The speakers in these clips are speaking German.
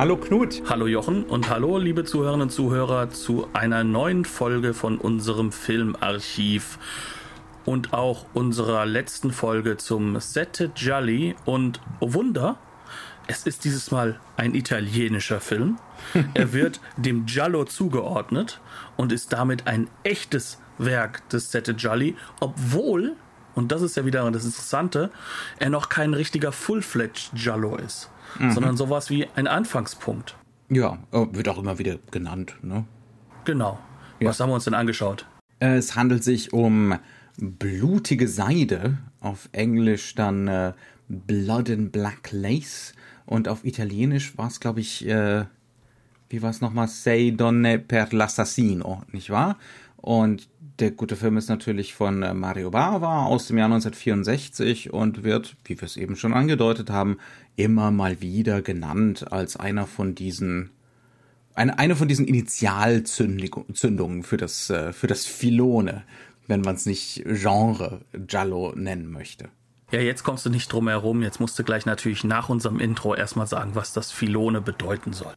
Hallo Knut. Hallo Jochen und hallo liebe Zuhörerinnen und Zuhörer zu einer neuen Folge von unserem Filmarchiv und auch unserer letzten Folge zum Sette Jolly und oh Wunder, es ist dieses Mal ein italienischer Film. Er wird dem Giallo zugeordnet und ist damit ein echtes Werk des Sette Jolly, obwohl, und das ist ja wieder das Interessante, er noch kein richtiger Full-Fledged Giallo ist mhm. sondern sowas wie ein Anfangspunkt. Ja, äh, wird auch immer wieder genannt, ne? Genau. Ja. Was haben wir uns denn angeschaut? Es handelt sich um blutige Seide, auf Englisch dann äh, Blood and Black Lace und auf Italienisch war es, glaube ich, äh, wie war es nochmal? Sei donne per l'assassino, nicht wahr? Und der gute Film ist natürlich von äh, Mario Bava aus dem Jahr 1964 und wird, wie wir es eben schon angedeutet haben, immer mal wieder genannt als einer von diesen eine, eine von diesen Initialzündungen für das äh, für das Filone, wenn man es nicht Genre Giallo nennen möchte. Ja, jetzt kommst du nicht drum herum. Jetzt musst du gleich natürlich nach unserem Intro erstmal sagen, was das Filone bedeuten soll.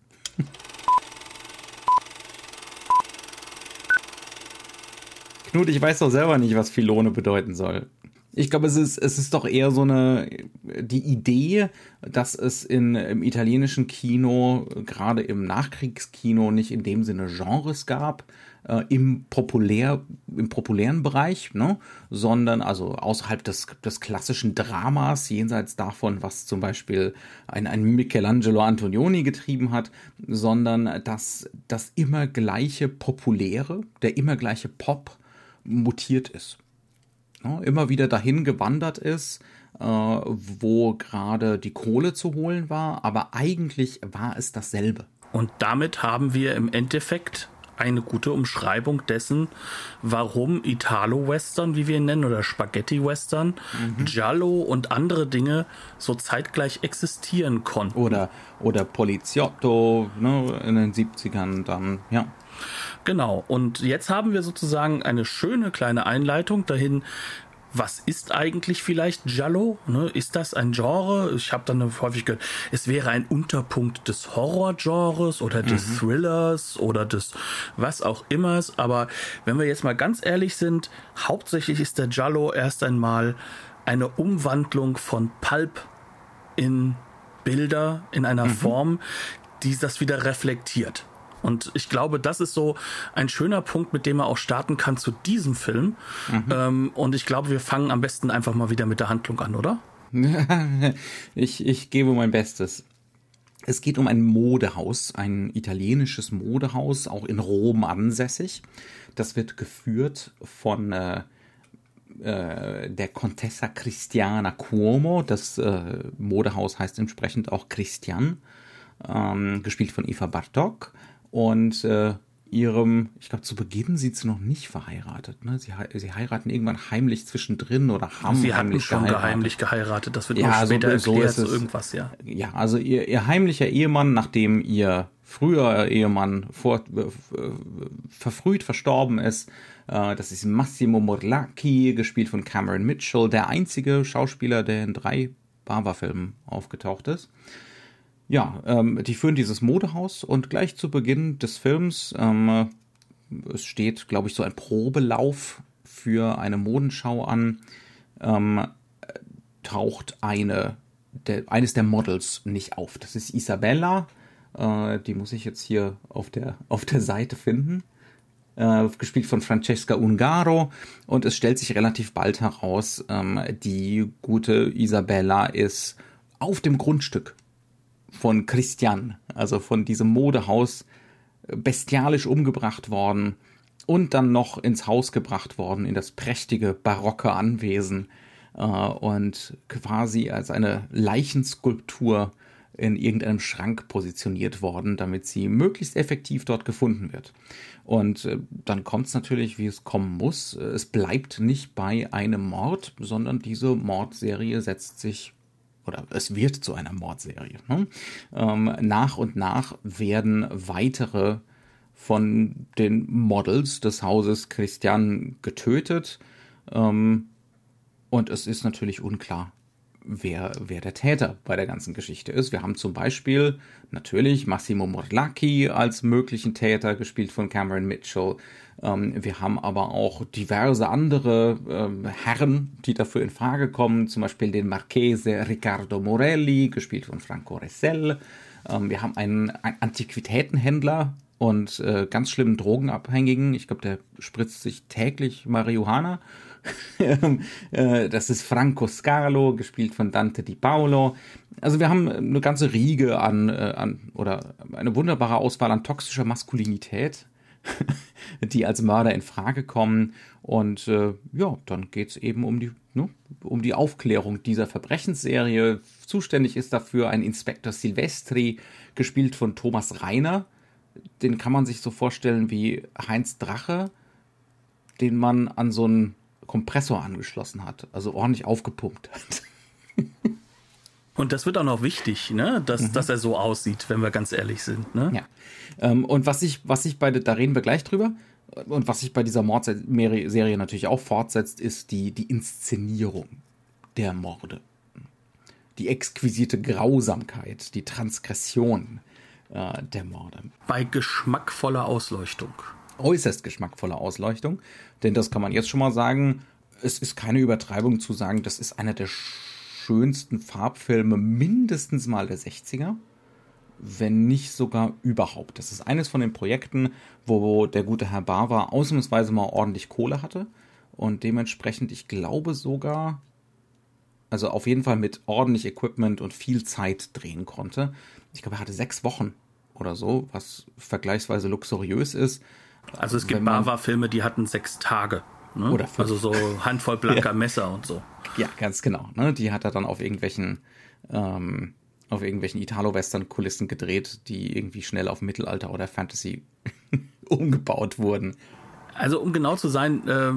Knut, ich weiß doch selber nicht, was Filone bedeuten soll. Ich glaube, es ist, es ist doch eher so eine, die Idee, dass es in, im italienischen Kino, gerade im Nachkriegskino, nicht in dem Sinne Genres gab, äh, im, populär, im populären Bereich, ne? sondern also außerhalb des, des klassischen Dramas, jenseits davon, was zum Beispiel ein, ein Michelangelo Antonioni getrieben hat, sondern dass das immer gleiche Populäre, der immer gleiche Pop, mutiert ist. Ja, immer wieder dahin gewandert ist, äh, wo gerade die Kohle zu holen war, aber eigentlich war es dasselbe. Und damit haben wir im Endeffekt eine gute Umschreibung dessen, warum Italo-Western, wie wir ihn nennen, oder Spaghetti-Western, mhm. Giallo und andere Dinge so zeitgleich existieren konnten. Oder, oder Poliziotto ne, in den 70ern dann, ja. Genau, und jetzt haben wir sozusagen eine schöne kleine Einleitung dahin, was ist eigentlich vielleicht Giallo? Ne? Ist das ein Genre? Ich habe dann häufig gehört, es wäre ein Unterpunkt des Horrorgenres oder des mhm. Thrillers oder des was auch immer. Aber wenn wir jetzt mal ganz ehrlich sind, hauptsächlich ist der Giallo erst einmal eine Umwandlung von Pulp in Bilder in einer mhm. Form, die das wieder reflektiert. Und ich glaube, das ist so ein schöner Punkt, mit dem man auch starten kann zu diesem Film. Mhm. Ähm, und ich glaube, wir fangen am besten einfach mal wieder mit der Handlung an, oder? ich, ich gebe mein Bestes. Es geht um ein Modehaus, ein italienisches Modehaus, auch in Rom ansässig. Das wird geführt von äh, äh, der Contessa Cristiana Cuomo. Das äh, Modehaus heißt entsprechend auch Christian, ähm, gespielt von Eva Bartok und äh, ihrem, ich glaube, zu Beginn sind sie noch nicht verheiratet. Ne? Sie, sie heiraten irgendwann heimlich zwischendrin oder haben sie heimlich schon geheiratet. heimlich geheiratet. Das wird ja, noch später so, erklärt, so, so irgendwas, ja. Ja, also ihr, ihr heimlicher Ehemann, nachdem ihr früher Ehemann vor, äh, verfrüht verstorben ist, äh, das ist Massimo Morlacchi, gespielt von Cameron Mitchell, der einzige Schauspieler, der in drei Bava-Filmen aufgetaucht ist. Ja, ähm, die führen dieses Modehaus und gleich zu Beginn des Films, ähm, es steht, glaube ich, so ein Probelauf für eine Modenschau an, ähm, taucht eine, der, eines der Models nicht auf. Das ist Isabella, äh, die muss ich jetzt hier auf der, auf der Seite finden. Äh, gespielt von Francesca Ungaro und es stellt sich relativ bald heraus, ähm, die gute Isabella ist auf dem Grundstück von Christian, also von diesem Modehaus, bestialisch umgebracht worden und dann noch ins Haus gebracht worden, in das prächtige barocke Anwesen äh, und quasi als eine Leichenskulptur in irgendeinem Schrank positioniert worden, damit sie möglichst effektiv dort gefunden wird. Und äh, dann kommt es natürlich, wie es kommen muss. Es bleibt nicht bei einem Mord, sondern diese Mordserie setzt sich oder es wird zu einer Mordserie. Ne? Ähm, nach und nach werden weitere von den Models des Hauses Christian getötet. Ähm, und es ist natürlich unklar, wer, wer der Täter bei der ganzen Geschichte ist. Wir haben zum Beispiel natürlich Massimo Morlacchi als möglichen Täter, gespielt von Cameron Mitchell. Ähm, wir haben aber auch diverse andere ähm, Herren, die dafür in Frage kommen, zum Beispiel den Marchese Riccardo Morelli, gespielt von Franco Ressell. Ähm, wir haben einen, einen Antiquitätenhändler und äh, ganz schlimmen Drogenabhängigen. Ich glaube, der spritzt sich täglich Marihuana. Äh, das ist Franco Scalo, gespielt von Dante Di Paolo. Also wir haben eine ganze Riege an, äh, an oder eine wunderbare Auswahl an toxischer Maskulinität, die als Mörder in Frage kommen. Und äh, ja, dann geht es eben um die, ne, um die Aufklärung dieser Verbrechensserie. Zuständig ist dafür ein Inspektor Silvestri, gespielt von Thomas Reiner den kann man sich so vorstellen wie Heinz Drache, den man an so einen Kompressor angeschlossen hat, also ordentlich aufgepumpt hat. Und das wird auch noch wichtig, ne? dass, mhm. dass er so aussieht, wenn wir ganz ehrlich sind. Ne? Ja. Ähm, und was ich, was ich bei, da reden wir gleich drüber, und was sich bei dieser Mordserie natürlich auch fortsetzt, ist die, die Inszenierung der Morde. Die exquisite Grausamkeit, die Transgression, äh, der Morde. Bei geschmackvoller Ausleuchtung. Äußerst geschmackvoller Ausleuchtung. Denn das kann man jetzt schon mal sagen. Es ist keine Übertreibung zu sagen, das ist einer der schönsten Farbfilme mindestens mal der 60er. Wenn nicht sogar überhaupt. Das ist eines von den Projekten, wo der gute Herr Bava ausnahmsweise mal ordentlich Kohle hatte. Und dementsprechend, ich glaube sogar, also auf jeden Fall mit ordentlich Equipment und viel Zeit drehen konnte. Ich glaube, er hatte sechs Wochen oder so, was vergleichsweise luxuriös ist. Also es gibt Bava-Filme, die hatten sechs Tage. Ne? Oder fünf. Also so Handvoll blanker ja. Messer und so. Ja, ganz genau. Ne? Die hat er dann auf irgendwelchen, ähm, auf irgendwelchen Italo-Western-Kulissen gedreht, die irgendwie schnell auf Mittelalter oder Fantasy umgebaut wurden. Also um genau zu sein, äh,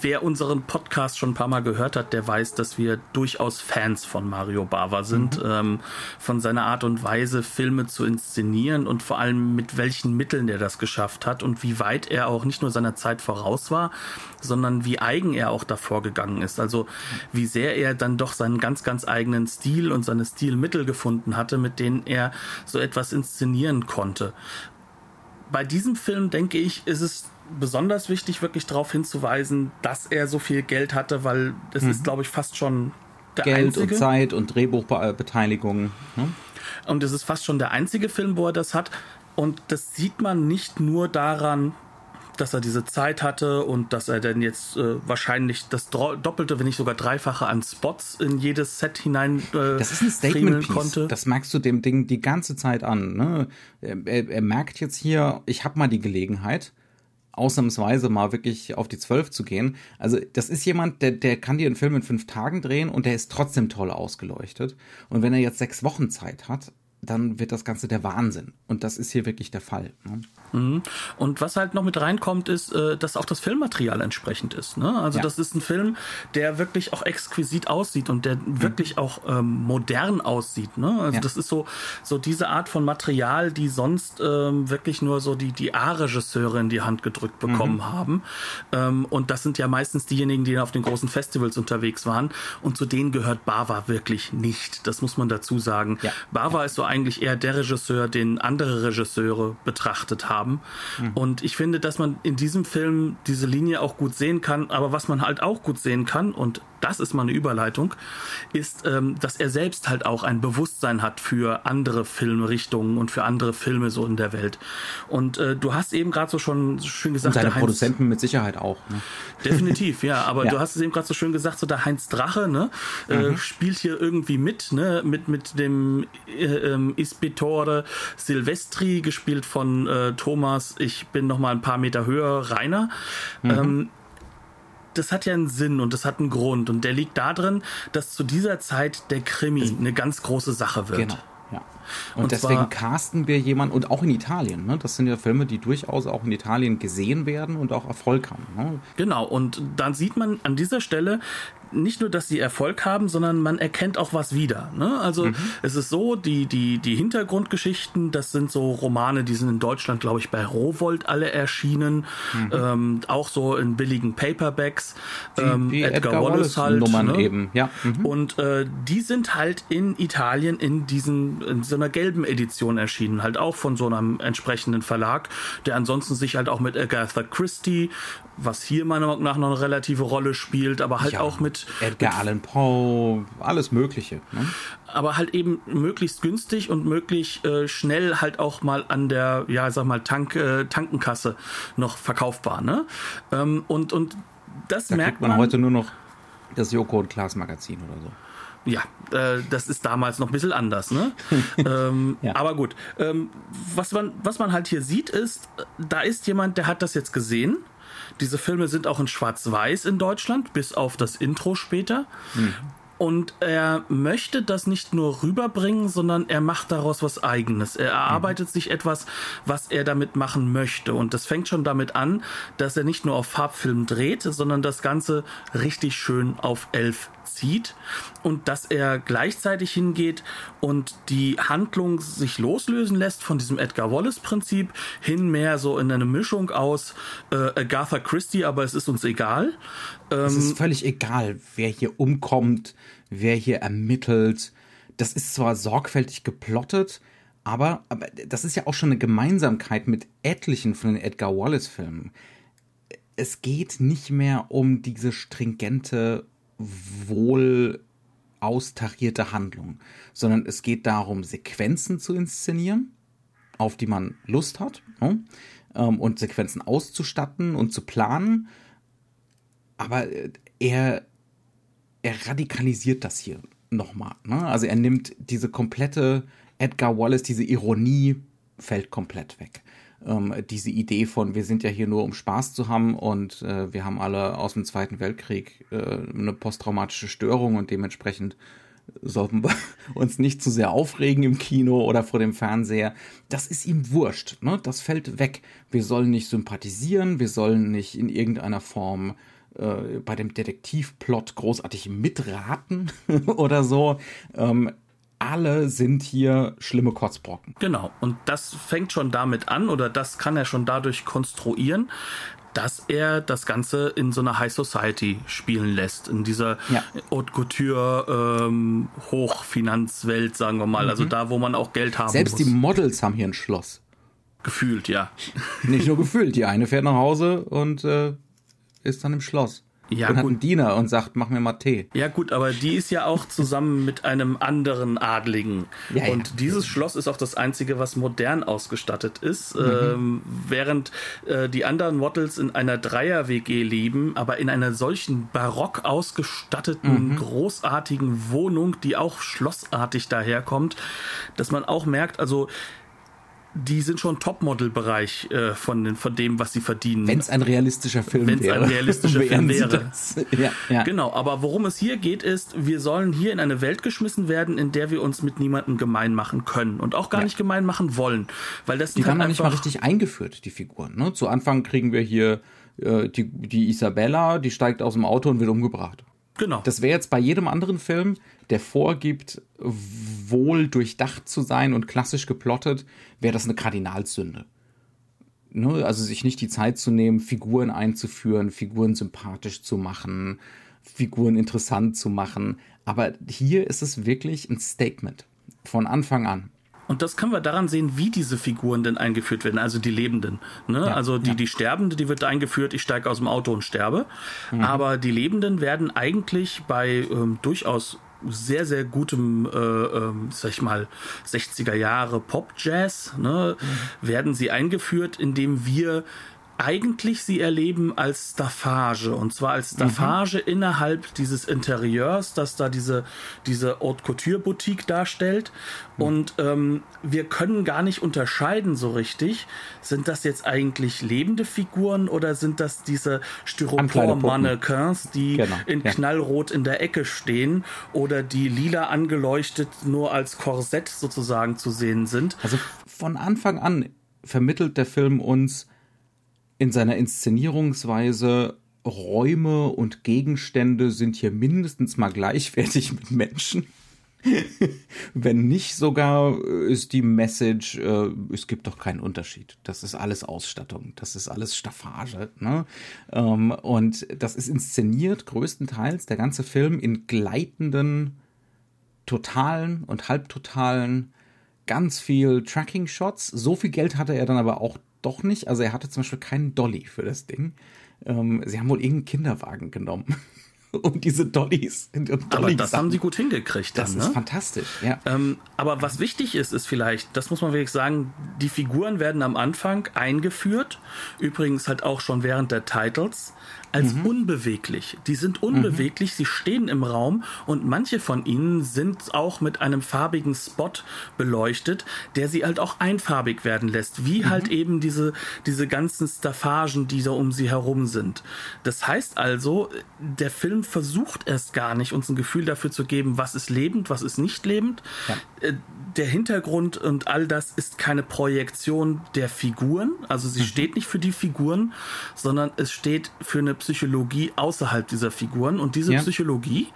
wer unseren Podcast schon ein paar Mal gehört hat, der weiß, dass wir durchaus Fans von Mario Bava sind, mhm. ähm, von seiner Art und Weise, Filme zu inszenieren und vor allem mit welchen Mitteln er das geschafft hat und wie weit er auch nicht nur seiner Zeit voraus war, sondern wie eigen er auch davor gegangen ist. Also wie sehr er dann doch seinen ganz, ganz eigenen Stil und seine Stilmittel gefunden hatte, mit denen er so etwas inszenieren konnte. Bei diesem Film, denke ich, ist es besonders wichtig, wirklich darauf hinzuweisen, dass er so viel Geld hatte, weil das mhm. ist, glaube ich, fast schon der Geld einzige. und Zeit und Drehbuchbeteiligung. Ne? Und es ist fast schon der einzige Film, wo er das hat. Und das sieht man nicht nur daran, dass er diese Zeit hatte und dass er dann jetzt äh, wahrscheinlich das Doppelte, wenn nicht sogar Dreifache an Spots in jedes Set hinein äh, Das ist ein Statement konnte. Das merkst du dem Ding die ganze Zeit an. Ne? Er, er merkt jetzt hier, ich habe mal die Gelegenheit ausnahmsweise mal wirklich auf die Zwölf zu gehen. Also das ist jemand, der, der kann dir einen Film in fünf Tagen drehen und der ist trotzdem toll ausgeleuchtet. Und wenn er jetzt sechs Wochen Zeit hat, dann wird das Ganze der Wahnsinn. Und das ist hier wirklich der Fall. Ne? Mhm. Und was halt noch mit reinkommt, ist, äh, dass auch das Filmmaterial entsprechend ist. Ne? Also ja. das ist ein Film, der wirklich auch exquisit aussieht und der mhm. wirklich auch ähm, modern aussieht. Ne? Also ja. das ist so, so diese Art von Material, die sonst ähm, wirklich nur so die, die A-Regisseure in die Hand gedrückt bekommen mhm. haben. Ähm, und das sind ja meistens diejenigen, die auf den großen Festivals unterwegs waren. Und zu denen gehört Bava wirklich nicht. Das muss man dazu sagen. Ja. Bava ist so eigentlich eher der Regisseur, den andere Regisseure betrachtet haben. Mhm. Und ich finde, dass man in diesem Film diese Linie auch gut sehen kann. Aber was man halt auch gut sehen kann, und das ist mal eine Überleitung, ist, ähm, dass er selbst halt auch ein Bewusstsein hat für andere Filmrichtungen und für andere Filme so in der Welt. Und äh, du hast eben gerade so schon schön gesagt, und seine Produzenten mit Sicherheit auch. Ne? Definitiv, ja. Aber ja. du hast es eben gerade so schön gesagt, so der Heinz Drache, ne, äh, mhm. spielt hier irgendwie mit, ne, mit mit dem äh, ähm, Ispitore Silvestri, gespielt von äh, Thomas. Ich bin noch mal ein paar Meter höher, Rainer. Mhm. Ähm, das hat ja einen Sinn und das hat einen Grund. Und der liegt darin, dass zu dieser Zeit der Krimi eine ganz große Sache wird. Genau. Ja. Und, und deswegen casten wir jemanden, und auch in Italien, ne? das sind ja Filme, die durchaus auch in Italien gesehen werden und auch Erfolg haben. Ne? Genau, und dann sieht man an dieser Stelle, nicht nur, dass sie Erfolg haben, sondern man erkennt auch was wieder. Ne? Also mhm. es ist so, die, die, die Hintergrundgeschichten, das sind so Romane, die sind in Deutschland, glaube ich, bei Rowold alle erschienen. Mhm. Ähm, auch so in billigen Paperbacks. Die, ähm, die Edgar, Edgar, Wallace, halt. Nummern ne? eben, ja. Mhm. Und äh, die sind halt in Italien in diesen, in so einer gelben Edition erschienen, halt auch von so einem entsprechenden Verlag, der ansonsten sich halt auch mit Agatha Christie was hier meiner Meinung nach noch eine relative Rolle spielt, aber halt ja, auch mit Edgar Allan Poe, alles Mögliche. Ne? Aber halt eben möglichst günstig und möglichst äh, schnell halt auch mal an der, ja, sag mal, Tank, äh, Tankenkasse noch verkaufbar. Ne? Ähm, und, und das da merkt man, man heute nur noch das Joko und Klaas Magazin oder so. Ja, äh, das ist damals noch ein bisschen anders, ne? ähm, ja. Aber gut. Ähm, was, man, was man halt hier sieht, ist, da ist jemand, der hat das jetzt gesehen diese Filme sind auch in Schwarz-Weiß in Deutschland, bis auf das Intro später. Mhm. Und er möchte das nicht nur rüberbringen, sondern er macht daraus was eigenes. Er erarbeitet mhm. sich etwas, was er damit machen möchte. Und das fängt schon damit an, dass er nicht nur auf Farbfilm dreht, sondern das Ganze richtig schön auf elf zieht und dass er gleichzeitig hingeht und die Handlung sich loslösen lässt von diesem Edgar Wallace-Prinzip hin mehr so in eine Mischung aus äh, Agatha Christie, aber es ist uns egal. Ähm, es ist völlig egal, wer hier umkommt, wer hier ermittelt. Das ist zwar sorgfältig geplottet, aber, aber das ist ja auch schon eine Gemeinsamkeit mit etlichen von den Edgar Wallace-Filmen. Es geht nicht mehr um diese stringente wohl austarierte Handlung, sondern es geht darum, Sequenzen zu inszenieren, auf die man Lust hat, ne? ähm, und Sequenzen auszustatten und zu planen. Aber äh, er, er radikalisiert das hier nochmal. Ne? Also er nimmt diese komplette Edgar Wallace, diese Ironie fällt komplett weg ähm, diese Idee von, wir sind ja hier nur, um Spaß zu haben und äh, wir haben alle aus dem Zweiten Weltkrieg äh, eine posttraumatische Störung und dementsprechend sollten wir uns nicht zu sehr aufregen im Kino oder vor dem Fernseher. Das ist ihm wurscht, ne? Das fällt weg. Wir sollen nicht sympathisieren, wir sollen nicht in irgendeiner Form äh, bei dem Detektivplot großartig mitraten oder so. Ähm, alle sind hier schlimme Kotzbrocken. Genau, und das fängt schon damit an oder das kann er schon dadurch konstruieren, dass er das Ganze in so einer High Society spielen lässt, in dieser ja. Haute Couture ähm, Hochfinanzwelt, sagen wir mal, also mhm. also da, wo man auch Geld haben Selbst muss. Selbst die Models haben hier ein Schloss. Gefühlt, ja. Nicht nur gefühlt, die eine fährt nach Hause und äh, ist dann im Schloss ja, und gut. hat einen Diener und sagt, mach mir mal Tee. Ja gut, aber die ist ja auch zusammen mit einem anderen Adligen. Ja, und ja. dieses Schloss ist auch das einzige, was modern ausgestattet ist. Mhm. Ähm, während äh, die anderen Wattles in einer Dreier-WG leben, aber in einer solchen barock ausgestatteten, mhm. großartigen Wohnung, die auch schlossartig daherkommt, dass man auch merkt, also die sind schon Topmodel-Bereich äh, von, von dem, was sie verdienen. Wenn es ein realistischer Film Wenn's wäre. Wenn es ein realistischer Film wäre. Ja, ja. Genau, aber worum es hier geht, ist, wir sollen hier in eine Welt geschmissen werden, in der wir uns mit niemandem gemein machen können und auch gar ja. nicht gemein machen wollen. Weil das die werden halt nicht mal richtig eingeführt, die Figuren. Ne? Zu Anfang kriegen wir hier äh, die, die Isabella, die steigt aus dem Auto und wird umgebracht. Genau. Das wäre jetzt bei jedem anderen Film, der vorgibt, wohl durchdacht zu sein und klassisch geplottet, wäre das eine Kardinalsünde. Ne? Also sich nicht die Zeit zu nehmen, Figuren einzuführen, Figuren sympathisch zu machen, Figuren interessant zu machen. Aber hier ist es wirklich ein Statement von Anfang an. Und das können wir daran sehen, wie diese Figuren denn eingeführt werden, also die Lebenden. Ne? Ja, also die, ja. die Sterbende, die wird eingeführt, ich steige aus dem Auto und sterbe. Mhm. Aber die Lebenden werden eigentlich bei ähm, durchaus sehr, sehr gutem, äh, äh, sag ich mal, 60er Jahre Pop-Jazz, ne, mhm. werden sie eingeführt, indem wir eigentlich sie erleben als Staffage und zwar als Staffage mhm. innerhalb dieses Interieurs, das da diese, diese Haute Couture Boutique darstellt. Mhm. Und ähm, wir können gar nicht unterscheiden so richtig, sind das jetzt eigentlich lebende Figuren oder sind das diese Styropor-Mannequins, die genau, in ja. Knallrot in der Ecke stehen oder die lila angeleuchtet nur als Korsett sozusagen zu sehen sind. Also von Anfang an vermittelt der Film uns, in seiner Inszenierungsweise Räume und Gegenstände sind hier mindestens mal gleichwertig mit Menschen. Wenn nicht sogar äh, ist die Message, äh, es gibt doch keinen Unterschied. Das ist alles Ausstattung, das ist alles Staffage. Ne? Ähm, und das ist inszeniert größtenteils, der ganze Film in gleitenden, totalen und halbtotalen, ganz viel Tracking-Shots. So viel Geld hatte er dann aber auch doch nicht. Also er hatte zum Beispiel keinen Dolly für das Ding. Ähm, sie haben wohl irgendeinen Kinderwagen genommen. und diese Dollys. Und Dolly aber das haben sie gut hingekriegt. Dann, das ist ne? fantastisch, ja. Ähm, aber was wichtig ist, ist vielleicht, das muss man wirklich sagen, die Figuren werden am Anfang eingeführt. Übrigens halt auch schon während der Titles als mhm. unbeweglich. Die sind unbeweglich, mhm. sie stehen im Raum und manche von ihnen sind auch mit einem farbigen Spot beleuchtet, der sie halt auch einfarbig werden lässt, wie mhm. halt eben diese, diese ganzen Staffagen, die da um sie herum sind. Das heißt also, der Film versucht erst gar nicht, uns ein Gefühl dafür zu geben, was ist lebend, was ist nicht lebend. Ja. Äh, der Hintergrund und all das ist keine Projektion der Figuren, also sie mhm. steht nicht für die Figuren, sondern es steht für eine Psychologie außerhalb dieser Figuren. Und diese ja. Psychologie,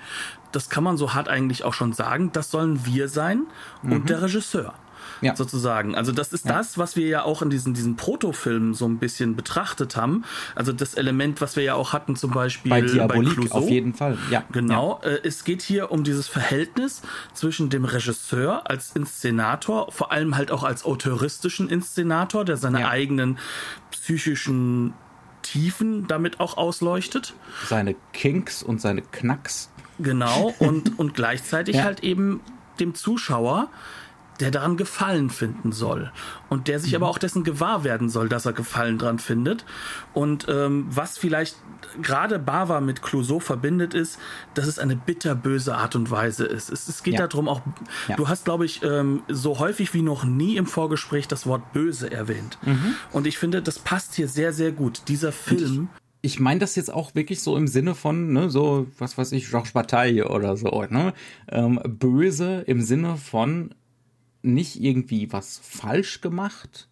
das kann man so hart eigentlich auch schon sagen, das sollen wir sein mhm. und der Regisseur. Ja. sozusagen. Also das ist ja. das, was wir ja auch in diesen, diesen Protofilmen so ein bisschen betrachtet haben. Also das Element, was wir ja auch hatten zum Beispiel bei Diabolik, bei Clouseau. auf jeden Fall. Ja. Genau. Ja. Äh, es geht hier um dieses Verhältnis zwischen dem Regisseur als Inszenator, vor allem halt auch als autoristischen Inszenator, der seine eigenen psychischen Tiefen damit auch ausleuchtet. Seine Kinks und seine Knacks. Genau, und, und gleichzeitig ja. halt eben dem Zuschauer, der daran Gefallen finden soll und der sich mhm. aber auch dessen gewahr werden soll, dass er Gefallen dran findet. Und ähm, was vielleicht gerade Bava mit Clouseau verbindet, ist, dass es eine bitterböse Art und Weise ist. Es, es geht ja. darum, auch, ja. du hast, glaube ich, ähm, so häufig wie noch nie im Vorgespräch das Wort böse erwähnt. Mhm. Und ich finde, das passt hier sehr, sehr gut. Dieser Film. Ich, meine das jetzt auch wirklich so im Sinne von, ne, so, was weiß ich, Georges Bataille oder so, ne? Ähm, böse im Sinne von nicht irgendwie was falsch gemacht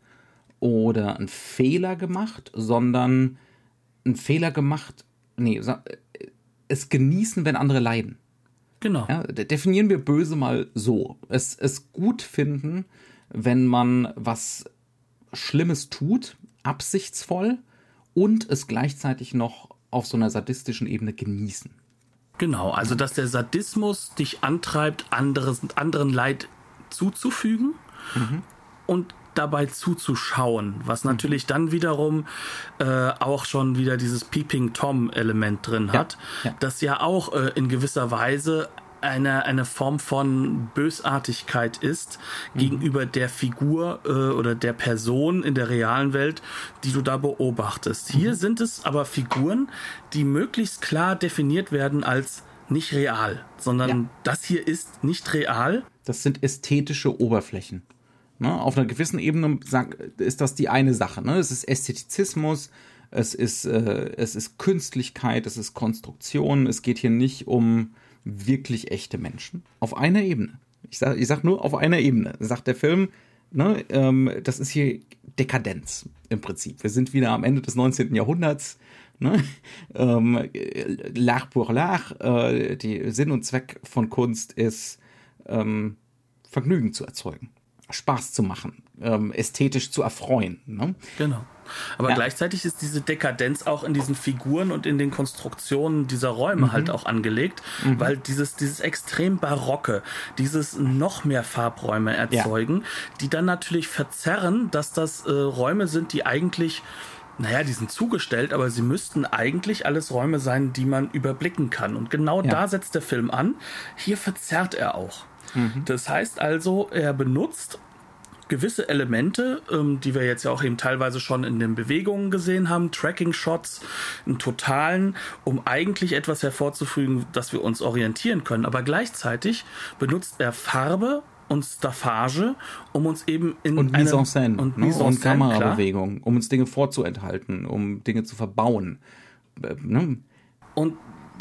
oder einen Fehler gemacht, sondern einen Fehler gemacht, nee, es genießen, wenn andere leiden. Genau. Ja, definieren wir böse mal so. Es, es gut finden, wenn man was Schlimmes tut, absichtsvoll und es gleichzeitig noch auf so einer sadistischen Ebene genießen. Genau, also dass der Sadismus dich antreibt, anderes, anderen Leid zuzufügen mhm. und dabei zuzuschauen, was mhm. natürlich dann wiederum äh, auch schon wieder dieses Peeping Tom Element drin hat, ja, ja. das ja auch äh, in gewisser Weise eine, eine Form von Bösartigkeit ist mhm. gegenüber der Figur äh, oder der Person in der realen Welt, die du da beobachtest. Mhm. Hier sind es aber Figuren, die möglichst klar definiert werden als nicht real, sondern ja. das hier ist nicht real. Das sind ästhetische Oberflächen. Ne? Auf einer gewissen Ebene ist das die eine Sache. Ne? Es ist Ästhetizismus, es ist, äh, es ist Künstlichkeit, es ist Konstruktion. Es geht hier nicht um wirklich echte Menschen. Auf einer Ebene. Ich sage ich sag nur auf einer Ebene. Sagt der Film, ne, ähm, das ist hier Dekadenz im Prinzip. Wir sind wieder am Ende des 19. Jahrhunderts. Ne? Ähm, l'art pour l'art, äh, die Sinn und Zweck von Kunst ist, ähm, Vergnügen zu erzeugen, Spaß zu machen, ähm, ästhetisch zu erfreuen. Ne? Genau. Aber ja. gleichzeitig ist diese Dekadenz auch in diesen Figuren und in den Konstruktionen dieser Räume mhm. halt auch angelegt, mhm. weil dieses, dieses extrem barocke, dieses noch mehr Farbräume erzeugen, ja. die dann natürlich verzerren, dass das äh, Räume sind, die eigentlich naja, die sind zugestellt, aber sie müssten eigentlich alles Räume sein, die man überblicken kann. Und genau ja. da setzt der Film an. Hier verzerrt er auch. Mhm. Das heißt also, er benutzt gewisse Elemente, ähm, die wir jetzt ja auch eben teilweise schon in den Bewegungen gesehen haben, Tracking-Shots, einen totalen, um eigentlich etwas hervorzufügen, dass wir uns orientieren können. Aber gleichzeitig benutzt er Farbe und Staffage, um uns eben in und Mise en scène und, ne? Mise en und Kamerabewegung, um uns Dinge vorzuenthalten, um Dinge zu verbauen. Äh, Ne? Und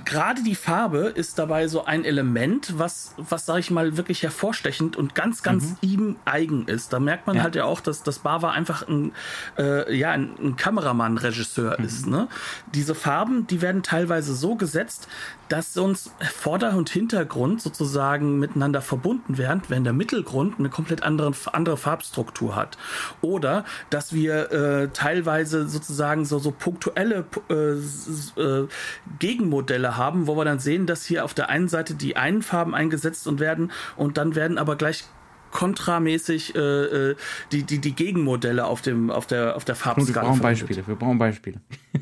gerade die Farbe ist dabei so ein Element, was, was sage ich mal, wirklich hervorstechend und ganz, ganz ihm eigen ist. Da merkt man Ja. halt ja auch, dass das Bava einfach ein, äh, ja, ein, ein Kameramann-Regisseur ist. Ne? Diese Farben, die werden teilweise so gesetzt, dass uns Vorder- und Hintergrund sozusagen miteinander verbunden werden, wenn der Mittelgrund eine komplett andere, andere Farbstruktur hat. Oder dass wir äh, teilweise sozusagen so, so punktuelle äh, äh, Gegenmodelle haben, wo wir dann sehen, dass hier auf der einen Seite die einen Farben eingesetzt und werden und dann werden aber gleich kontramäßig äh, äh, die, die, die Gegenmodelle auf, dem, auf, der, auf der Knut, wir Farbskala brauchen. Beispiele. Wir brauchen Beispiele.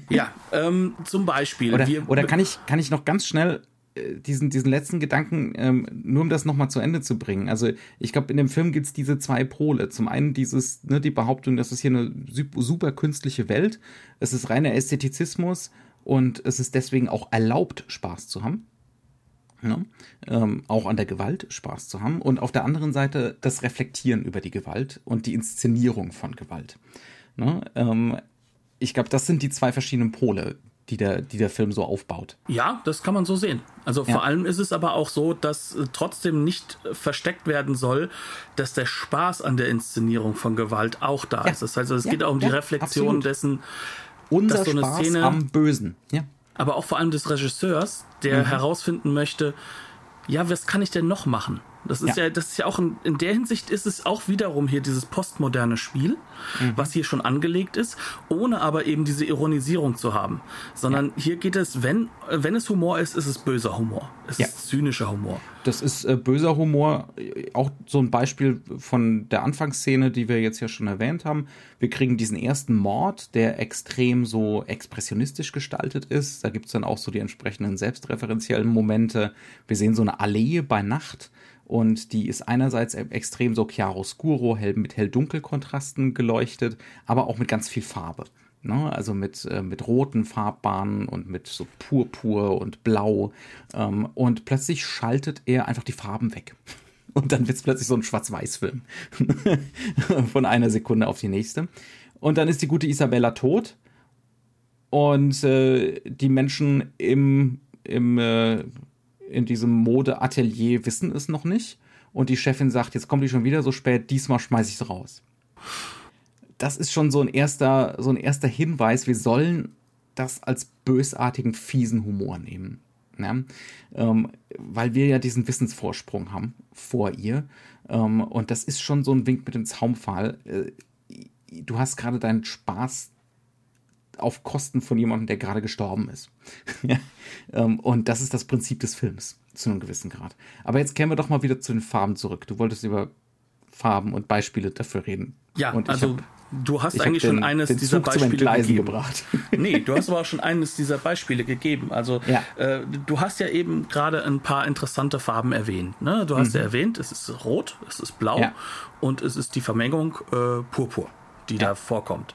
Ja, ähm, zum Beispiel. Oder, wir, oder kann ich, kann ich noch ganz schnell äh, diesen, diesen letzten Gedanken, ähm, nur um das nochmal zu Ende zu bringen. Also ich glaube, in dem Film gibt's diese zwei Pole. Zum einen dieses, ne, die Behauptung, das ist hier eine sup- super künstliche Welt. Es ist reiner Ästhetizismus und es ist deswegen auch erlaubt, Spaß zu haben. Ne? Ähm, auch an der Gewalt Spaß zu haben. Und auf der anderen Seite das Reflektieren über die Gewalt und die Inszenierung von Gewalt. Ne? Ähm, ich glaube, das sind die zwei verschiedenen Pole, die der, die der Film so aufbaut. Ja, das kann man so sehen. Also Ja. vor allem ist es aber auch so, dass äh, trotzdem nicht äh, versteckt werden soll, dass der Spaß an der Inszenierung von Gewalt auch da Ja. ist. Das heißt, also es Ja, geht auch um die Reflexion absolut. dessen, Unser dass so eine Spaß Szene- am Bösen. Ja. Aber auch vor allem des Regisseurs, der Mhm. herausfinden möchte, ja, was kann ich denn noch machen? Das ist ja, Ja. das ist ja auch in, in der Hinsicht ist es auch wiederum hier dieses postmoderne Spiel, Mhm. was hier schon angelegt ist, ohne aber eben diese Ironisierung zu haben. Sondern hier geht es, wenn, wenn es Humor ist, ist es böser Humor. Es Ja. ist zynischer Humor. Das ist äh, böser Humor. äh, Auch so ein Beispiel von der Anfangsszene, die wir jetzt ja schon erwähnt haben. Wir kriegen diesen ersten Mord, der extrem so expressionistisch gestaltet ist. Da gibt's dann auch so die entsprechenden selbstreferenziellen Momente. Wir sehen so eine Allee bei Nacht. Und die ist einerseits e- extrem so chiaroscuro, hell mit hell-dunkel-Kontrasten geleuchtet, aber auch mit ganz viel Farbe. Ne? Also mit, äh, mit roten Farbbahnen und mit so Purpur und Blau. Ähm, und plötzlich schaltet er einfach die Farben weg. Und dann wird's plötzlich so ein Schwarz-Weiß-Film. Von einer Sekunde auf die nächste. Und dann ist die gute Isabella tot. Und äh, die Menschen im, im, äh, in diesem Modeatelier wissen es noch nicht. Und die Chefin sagt, jetzt kommt die schon wieder so spät, diesmal schmeiß ich sie raus. Das ist schon so ein erster, so ein erster Hinweis, wir sollen das als bösartigen, fiesen Humor nehmen. Ja? Ähm, weil wir ja diesen Wissensvorsprung haben vor ihr. Ähm, und das ist schon so ein Wink mit dem Zaumfall. Äh, du hast gerade deinen Spaß auf Kosten von jemandem, der gerade gestorben ist. ähm, und das ist das Prinzip des Films, zu einem gewissen Grad. Aber jetzt kehren wir doch mal wieder zu den Farben zurück. Du wolltest über Farben und Beispiele dafür reden. Ja, und also hab- du hast eigentlich den, schon eines den dieser Zug Beispiele gegeben. gebracht. Nee, du hast aber auch schon eines dieser Beispiele gegeben. Also Ja. äh, du hast ja eben gerade ein paar interessante Farben erwähnt. Ne? Du hast ja erwähnt, es ist rot, es ist blau Mhm. Ja. und es ist die Vermengung äh, Purpur, die da vorkommt.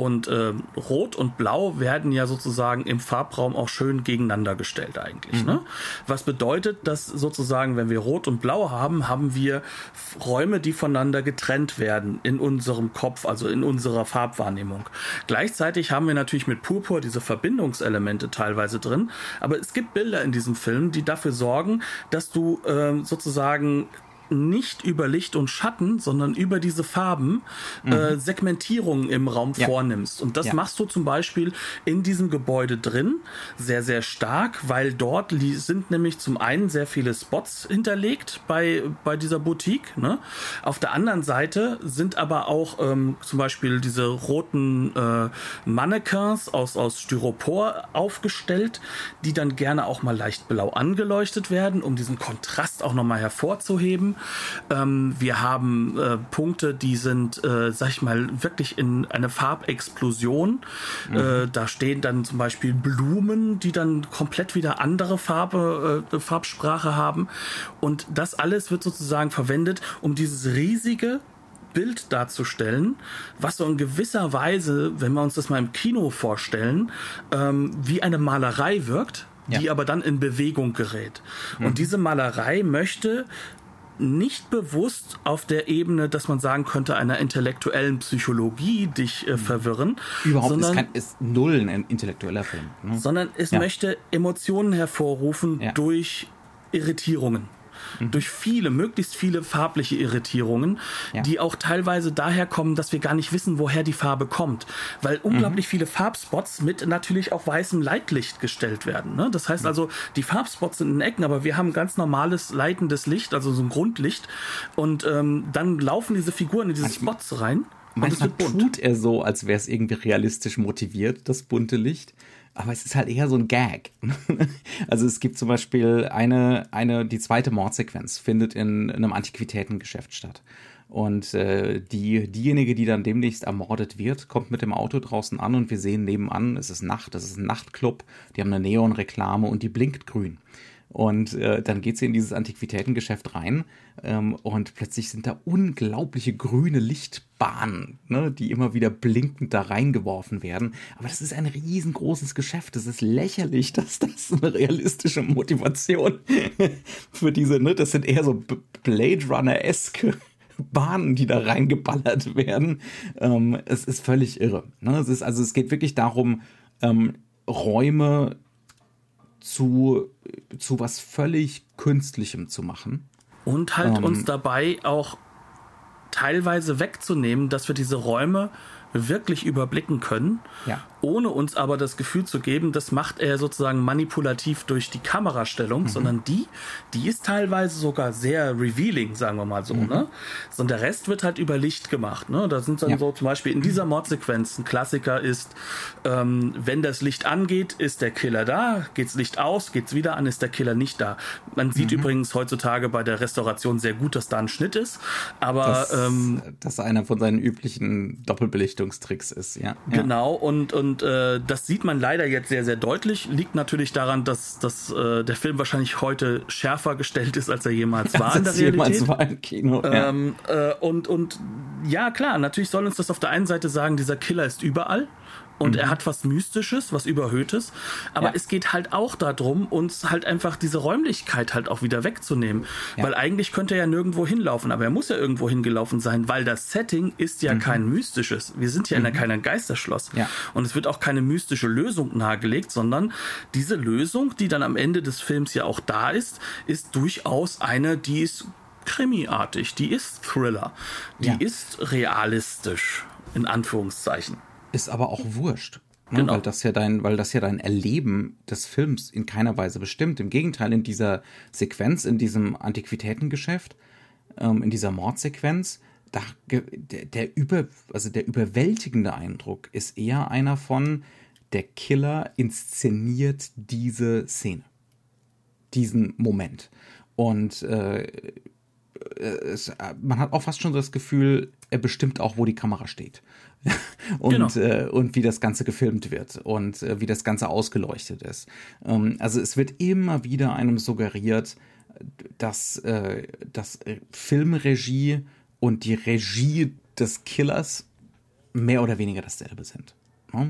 Und ähm, Rot und Blau werden ja sozusagen im Farbraum auch schön gegeneinander gestellt eigentlich. Ne? Was bedeutet, dass sozusagen, wenn wir Rot und Blau haben, haben wir Räume, die voneinander getrennt werden in unserem Kopf, also in unserer Farbwahrnehmung. Gleichzeitig haben wir natürlich mit Purpur diese Verbindungselemente teilweise drin, aber es gibt Bilder in diesem Film, die dafür sorgen, dass du ähm, sozusagen nicht über Licht und Schatten, sondern über diese Farben äh, Segmentierungen im Raum Ja. vornimmst. Und das Ja. machst du zum Beispiel in diesem Gebäude drin sehr, sehr stark, weil dort sind nämlich zum einen sehr viele Spots hinterlegt bei, bei dieser Boutique. Ne? Auf der anderen Seite sind aber auch ähm, zum Beispiel diese roten äh, Mannequins aus, aus Styropor aufgestellt, die dann gerne auch mal leicht blau angeleuchtet werden, um diesen Kontrast auch nochmal hervorzuheben. Ähm, wir haben äh, Punkte, die sind, äh, sag ich mal, wirklich in eine Farbexplosion. Äh, da stehen dann zum Beispiel Blumen, die dann komplett wieder andere Farbe, äh, Farbsprache haben. Und das alles wird sozusagen verwendet, um dieses riesige Bild darzustellen, was so in gewisser Weise, wenn wir uns das mal im Kino vorstellen, ähm, wie eine Malerei wirkt, die ja. aber dann in Bewegung gerät. Mhm. Und diese Malerei möchte nicht bewusst auf der Ebene, dass man sagen könnte, einer intellektuellen Psychologie dich äh, mhm. verwirren. Überhaupt sondern, ist, kein, ist null ein intellektueller Film. Ne? Sondern es ja. möchte Emotionen hervorrufen ja. durch Irritierungen mhm. durch viele, möglichst viele farbliche Irritierungen, ja. die auch teilweise daher kommen, dass wir gar nicht wissen, woher die Farbe kommt, weil mhm. unglaublich mhm. viele Farbspots mit natürlich auch weißem Leitlicht gestellt werden. Ne? Das heißt also, die Farbspots sind in Ecken, aber wir haben ganz normales leitendes Licht, also so ein Grundlicht und ähm, dann laufen diese Figuren in diese Spots rein. Manchmal tut er so, als wäre es irgendwie realistisch motiviert, das bunte Licht aber es ist halt eher so ein Gag. also es gibt zum Beispiel eine, eine, die zweite Mordsequenz findet in, in einem Antiquitätengeschäft statt. Und äh, die, diejenige, die dann demnächst ermordet wird, kommt mit dem Auto draußen an und wir sehen nebenan, es ist Nacht, es ist ein Nachtclub, die haben eine Neonreklame und die blinkt grün. Und äh, dann geht sie in dieses Antiquitätengeschäft rein ähm, und plötzlich sind da unglaubliche grüne Lichtbahnen, ne, die immer wieder blinkend da reingeworfen werden. Aber das ist ein riesengroßes Geschäft. Es ist lächerlich, dass das eine realistische Motivation für diese, ne, das sind eher so Blade Runner-eske Bahnen, die da reingeballert werden. Ähm, es ist völlig irre. Ne? Es ist, also es geht wirklich darum, ähm, Räume zu, zu was völlig Künstlichem zu machen. Und halt ähm, uns dabei auch teilweise wegzunehmen, dass wir diese Räume wirklich überblicken können, ja. ohne uns aber das Gefühl zu geben, das macht er sozusagen manipulativ durch die Kamerastellung, mhm. sondern die, die ist teilweise sogar sehr revealing, sagen wir mal so, mhm. ne? Sondern der Rest wird halt über Licht gemacht, ne? Da sind dann ja. so zum Beispiel in dieser Mordsequenz ein Klassiker ist, ähm, wenn das Licht angeht, ist der Killer da, geht's Licht aus, geht's wieder an, ist der Killer nicht da. Man sieht mhm. übrigens heutzutage bei der Restauration sehr gut, dass da ein Schnitt ist, aber das, ähm, das ist einer von seinen üblichen Doppelbelichtungen Belichtungstricks ist, ja. Genau, und, und äh, das sieht man leider jetzt sehr, sehr deutlich. Liegt natürlich daran, dass, dass äh, der Film wahrscheinlich heute schärfer gestellt ist, als er jemals war in der Realität. Jemals war im Kino. Ähm, äh, und, und ja, klar, natürlich soll uns das auf der einen Seite sagen, dieser Killer ist überall und mhm. er hat was Mystisches, was Überhöhtes. Aber ja. es geht halt auch darum, uns halt einfach diese Räumlichkeit halt auch wieder wegzunehmen. Ja. Weil eigentlich könnte er ja nirgendwo hinlaufen, aber er muss ja irgendwo hingelaufen sein, weil das Setting ist ja mhm. kein mystisches. Wir sind ja mhm. in keinem Geisterschloss. Ja. Und es wird auch keine mystische Lösung nahegelegt, sondern diese Lösung, die dann am Ende des Films ja auch da ist, ist durchaus eine, die ist krimiartig, die ist Thriller, die ja. ist realistisch, in Anführungszeichen. Ist aber auch wurscht. Ne? Genau. Weil das ja dein, weil das ja dein Erleben des Films in keiner Weise bestimmt. Im Gegenteil, in dieser Sequenz, in diesem Antiquitätengeschäft, ähm, in dieser Mordsequenz, da, der, der über, also der überwältigende Eindruck ist eher einer von, der Killer inszeniert diese Szene, diesen Moment. Und äh, es, man hat auch fast schon das Gefühl, er bestimmt auch, wo die Kamera steht. und, genau. äh, und wie das Ganze gefilmt wird und äh, wie das Ganze ausgeleuchtet ist. Ähm, also es wird immer wieder einem suggeriert, dass, äh, dass Filmregie und die Regie des Killers mehr oder weniger dasselbe sind. Ja?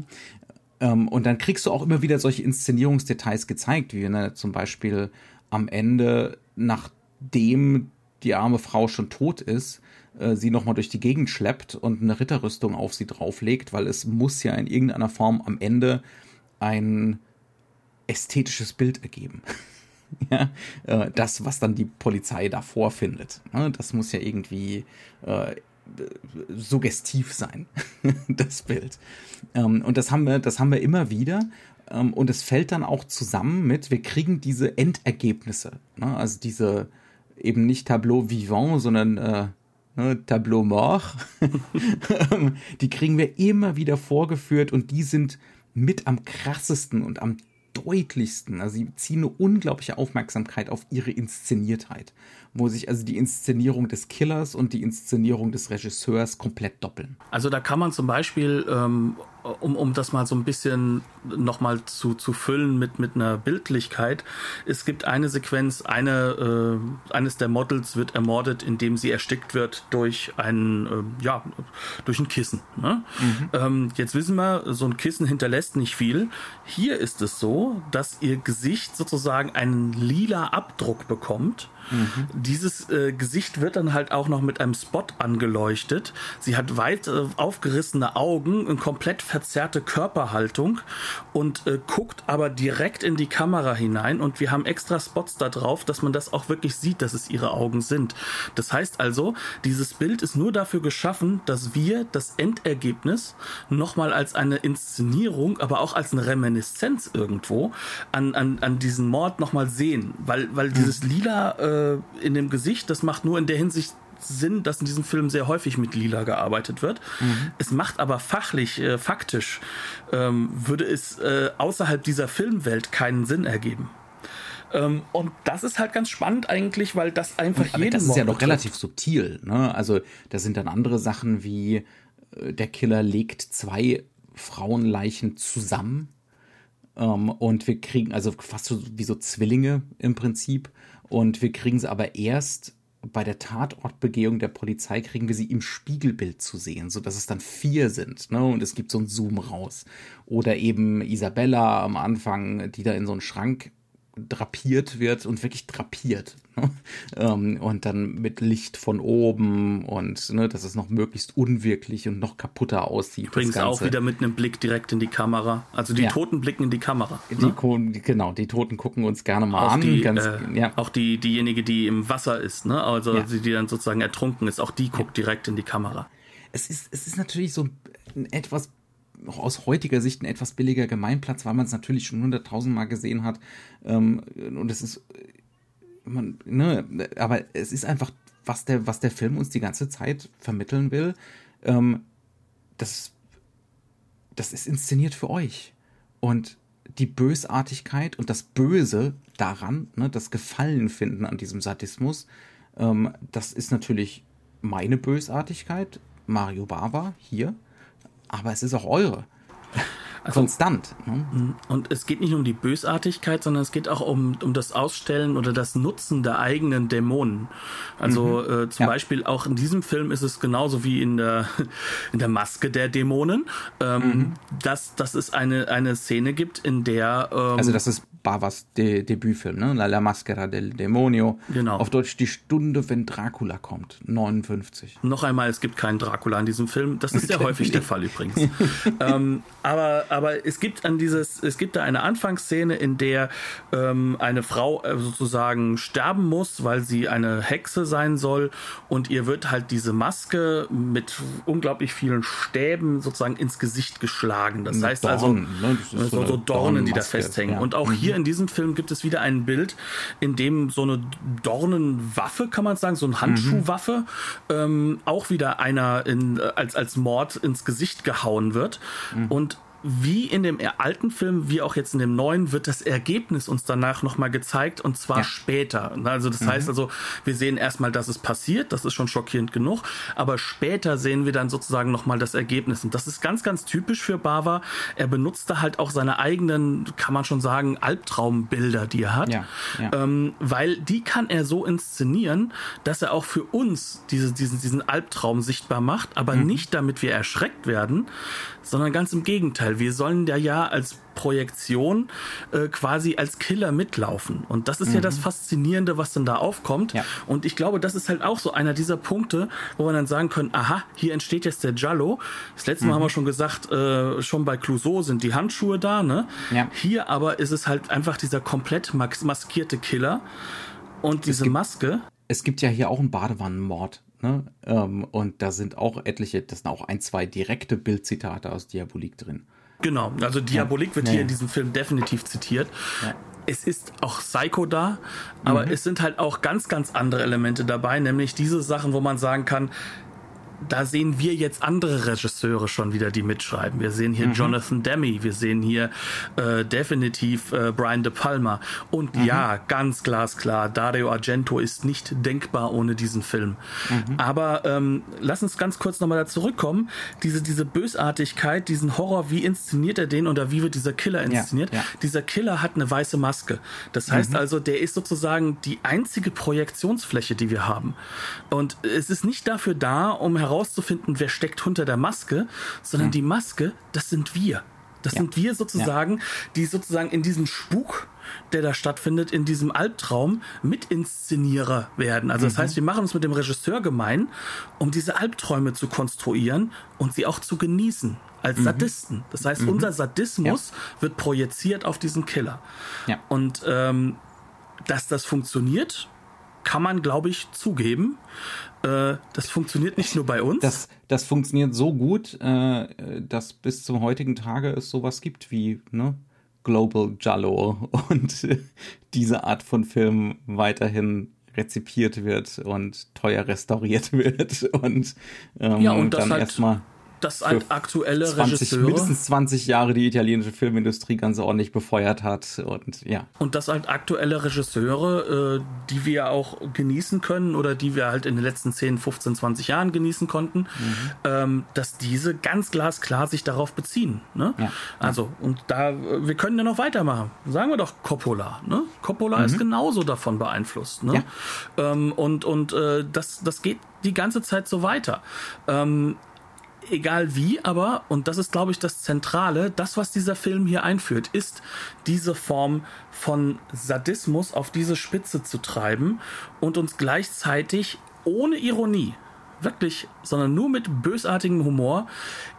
Ähm, und dann kriegst du auch immer wieder solche Inszenierungsdetails gezeigt, wie ne, zum Beispiel am Ende, nachdem die arme Frau schon tot ist, äh, sie nochmal durch die Gegend schleppt und eine Ritterrüstung auf sie drauflegt, weil es muss ja in irgendeiner Form am Ende ein ästhetisches Bild ergeben. ja, äh, das, was dann die Polizei da vorfindet. Ne? Das muss ja irgendwie äh, suggestiv sein, das Bild. Ähm, und das haben wir, das haben wir immer wieder. Ähm, und es fällt dann auch zusammen mit, wir kriegen diese Endergebnisse. Ne? Also diese eben nicht Tableau vivant, sondern äh, ne, Tableau mort. die kriegen wir immer wieder vorgeführt und die sind mit am krassesten und am deutlichsten. Also sie ziehen eine unglaubliche Aufmerksamkeit auf ihre Inszeniertheit, wo sich also die Inszenierung des Killers und die Inszenierung des Regisseurs komplett doppeln. Also da kann man zum Beispiel ähm, um, um das mal so ein bisschen nochmal zu, zu füllen mit, mit einer Bildlichkeit. Es gibt eine Sequenz, eine, äh, eines der Models wird ermordet, indem sie erstickt wird durch ein, äh, ja, durch ein Kissen. Ne? Mhm. Ähm, jetzt wissen wir, so ein Kissen hinterlässt nicht viel. Hier ist es so, dass ihr Gesicht sozusagen einen lila Abdruck bekommt Mhm. Dieses äh, Gesicht wird dann halt auch noch mit einem Spot angeleuchtet. Sie hat weit äh, aufgerissene Augen, eine komplett verzerrte Körperhaltung und äh, guckt aber direkt in die Kamera hinein. Und wir haben extra Spots da drauf, dass man das auch wirklich sieht, dass es ihre Augen sind. Das heißt also, dieses Bild ist nur dafür geschaffen, dass wir das Endergebnis nochmal als eine Inszenierung, aber auch als eine Reminiszenz irgendwo an, an, an diesen Mord nochmal sehen. Weil, weil mhm. dieses lila äh, in dem Gesicht. Das macht nur in der Hinsicht Sinn, dass in diesem Film sehr häufig mit Lila gearbeitet wird. Mhm. Es macht aber fachlich, äh, faktisch, ähm, würde es äh, außerhalb dieser Filmwelt keinen Sinn ergeben. Ähm, und das ist halt ganz spannend eigentlich, weil das einfach und, jeden Das ist ja doch relativ subtil. Ne? Also da sind dann andere Sachen wie äh, der Killer legt zwei Frauenleichen zusammen ähm, und wir kriegen also fast so wie so Zwillinge im Prinzip und wir kriegen sie aber erst bei der Tatortbegehung der Polizei kriegen wir sie im Spiegelbild zu sehen, so dass es dann vier sind, ne? Und es gibt so einen Zoom raus. Oder eben Isabella am Anfang, die da in so einen Schrank drapiert wird und wirklich drapiert. Ähm, und dann mit Licht von oben und ne, dass es noch möglichst unwirklich und noch kaputter aussieht. Übrigens auch wieder mit einem Blick direkt in die Kamera. Also die ja. Toten blicken in die Kamera. Ne? Die, genau, die Toten gucken uns gerne mal auch an. Die, ganz, äh, ja. Auch die, diejenige, die im Wasser ist, ne? also ja. die dann sozusagen ertrunken ist, auch die guckt direkt in die Kamera. Es ist, es ist natürlich so ein etwas auch aus heutiger Sicht ein etwas billiger Gemeinplatz, weil man es natürlich schon hunderttausendmal gesehen hat. Ähm, und es ist, man, ne, aber es ist einfach, was der, was der Film uns die ganze Zeit vermitteln will. Ähm, das, das ist inszeniert für euch. Und die Bösartigkeit und das Böse daran, ne, das Gefallen finden an diesem Sadismus, ähm, das ist natürlich meine Bösartigkeit, Mario Bava hier aber es ist auch eure. Also, Konstant. Ne? Und es geht nicht um die Bösartigkeit, sondern es geht auch um, um das Ausstellen oder das Nutzen der eigenen Dämonen. Also mhm. äh, zum ja. Beispiel auch in diesem Film ist es genauso wie in der, in der Maske der Dämonen, ähm, mhm. dass, dass es eine, eine Szene gibt, in der... Ähm, also das ist Bavas De Debütfilm, ne? La, La Maschera del Demonio. Genau. Auf Deutsch Die Stunde, wenn Dracula kommt. 59. Noch einmal, es gibt keinen Dracula in diesem Film. Das ist sehr häufig der Fall übrigens. ähm, aber, aber es gibt an dieses, es gibt da eine Anfangsszene, in der ähm, eine Frau äh, sozusagen sterben muss, weil sie eine Hexe sein soll und ihr wird halt diese Maske mit unglaublich vielen Stäben sozusagen ins Gesicht geschlagen. Das heißt also, Dornen, also ne? das so, so, Dornen, die da festhängen. Ja. Und auch mhm. hier hier in diesem Film gibt es wieder ein Bild, in dem so eine Dornenwaffe, kann man sagen, so eine Handschuhwaffe, mhm. ähm, auch wieder einer in, äh, als, als Mord ins Gesicht gehauen wird. Mhm. Und wie in dem alten Film, wie auch jetzt in dem neuen, wird das Ergebnis uns danach nochmal gezeigt und zwar ja. später. Also das mhm. heißt also, wir sehen erstmal, dass es passiert, das ist schon schockierend genug, aber später sehen wir dann sozusagen nochmal das Ergebnis. Und das ist ganz, ganz typisch für Bava. Er benutzt da halt auch seine eigenen, kann man schon sagen, Albtraumbilder, die er hat, ja. Ja. Ähm, weil die kann er so inszenieren, dass er auch für uns diese, diesen, diesen Albtraum sichtbar macht, aber mhm. nicht damit wir erschreckt werden, sondern ganz im Gegenteil. Wir sollen ja ja als Projektion äh, quasi als Killer mitlaufen. Und das ist mhm. ja das Faszinierende, was dann da aufkommt. Ja. Und ich glaube, das ist halt auch so einer dieser Punkte, wo wir dann sagen können, aha, hier entsteht jetzt der Jallo. Das letzte Mal mhm. haben wir schon gesagt, äh, schon bei Clouseau sind die Handschuhe da, ne? Ja. Hier aber ist es halt einfach dieser komplett maskierte Killer. Und diese gibt, Maske. Es gibt ja hier auch einen Badewannenmord. Ne? Ähm, und da sind auch etliche, das sind auch ein, zwei direkte Bildzitate aus Diabolik drin. Genau, also Diabolik ja. wird ja. hier in diesem Film definitiv zitiert. Ja. Es ist auch Psycho da, aber mhm. es sind halt auch ganz, ganz andere Elemente dabei, nämlich diese Sachen, wo man sagen kann, da sehen wir jetzt andere Regisseure schon wieder, die mitschreiben. Wir sehen hier mhm. Jonathan Demme, wir sehen hier äh, definitiv äh, Brian De Palma. Und mhm. ja, ganz glasklar, Dario Argento ist nicht denkbar ohne diesen Film. Mhm. Aber ähm, lass uns ganz kurz nochmal da zurückkommen. Diese, diese Bösartigkeit, diesen Horror, wie inszeniert er den oder wie wird dieser Killer inszeniert? Ja, ja. Dieser Killer hat eine weiße Maske. Das heißt mhm. also, der ist sozusagen die einzige Projektionsfläche, die wir haben. Und es ist nicht dafür da, um herauszufinden, wer steckt hinter der Maske, sondern mhm. die Maske, das sind wir. Das ja. sind wir sozusagen, ja. die sozusagen in diesem Spuk, der da stattfindet, in diesem Albtraum Mitinszenierer werden. Also das mhm. heißt, wir machen uns mit dem Regisseur gemein, um diese Albträume zu konstruieren und sie auch zu genießen als mhm. Sadisten. Das heißt, mhm. unser Sadismus ja. wird projiziert auf diesen Killer. Und ähm, dass das funktioniert, kann man, glaube ich, zugeben. Äh, das funktioniert nicht nur bei uns. Das, das funktioniert so gut, äh, dass bis zum heutigen Tage es sowas gibt wie ne, Global Jallo und diese Art von Film weiterhin rezipiert wird und teuer restauriert wird und, ähm, ja, und dann halt erstmal dass halt aktuelle 20, Regisseure mindestens 20 Jahre die italienische Filmindustrie ganz ordentlich befeuert hat und ja. Und dass halt aktuelle Regisseure, äh, die wir auch genießen können oder die wir halt in den letzten 10, 15, 20 Jahren genießen konnten, mhm. ähm, dass diese ganz glasklar sich darauf beziehen. Ne? Ja. Also, und da, wir können ja noch weitermachen. Sagen wir doch Coppola. Ne? Coppola mhm. ist genauso davon beeinflusst. Ne? Ja. Ähm, und und äh, das, das geht die ganze Zeit so weiter. Ähm, egal wie, aber, und das ist, glaube ich, das Zentrale, das, was dieser Film hier einführt, ist diese Form von Sadismus auf diese Spitze zu treiben und uns gleichzeitig ohne Ironie, wirklich, sondern nur mit bösartigem Humor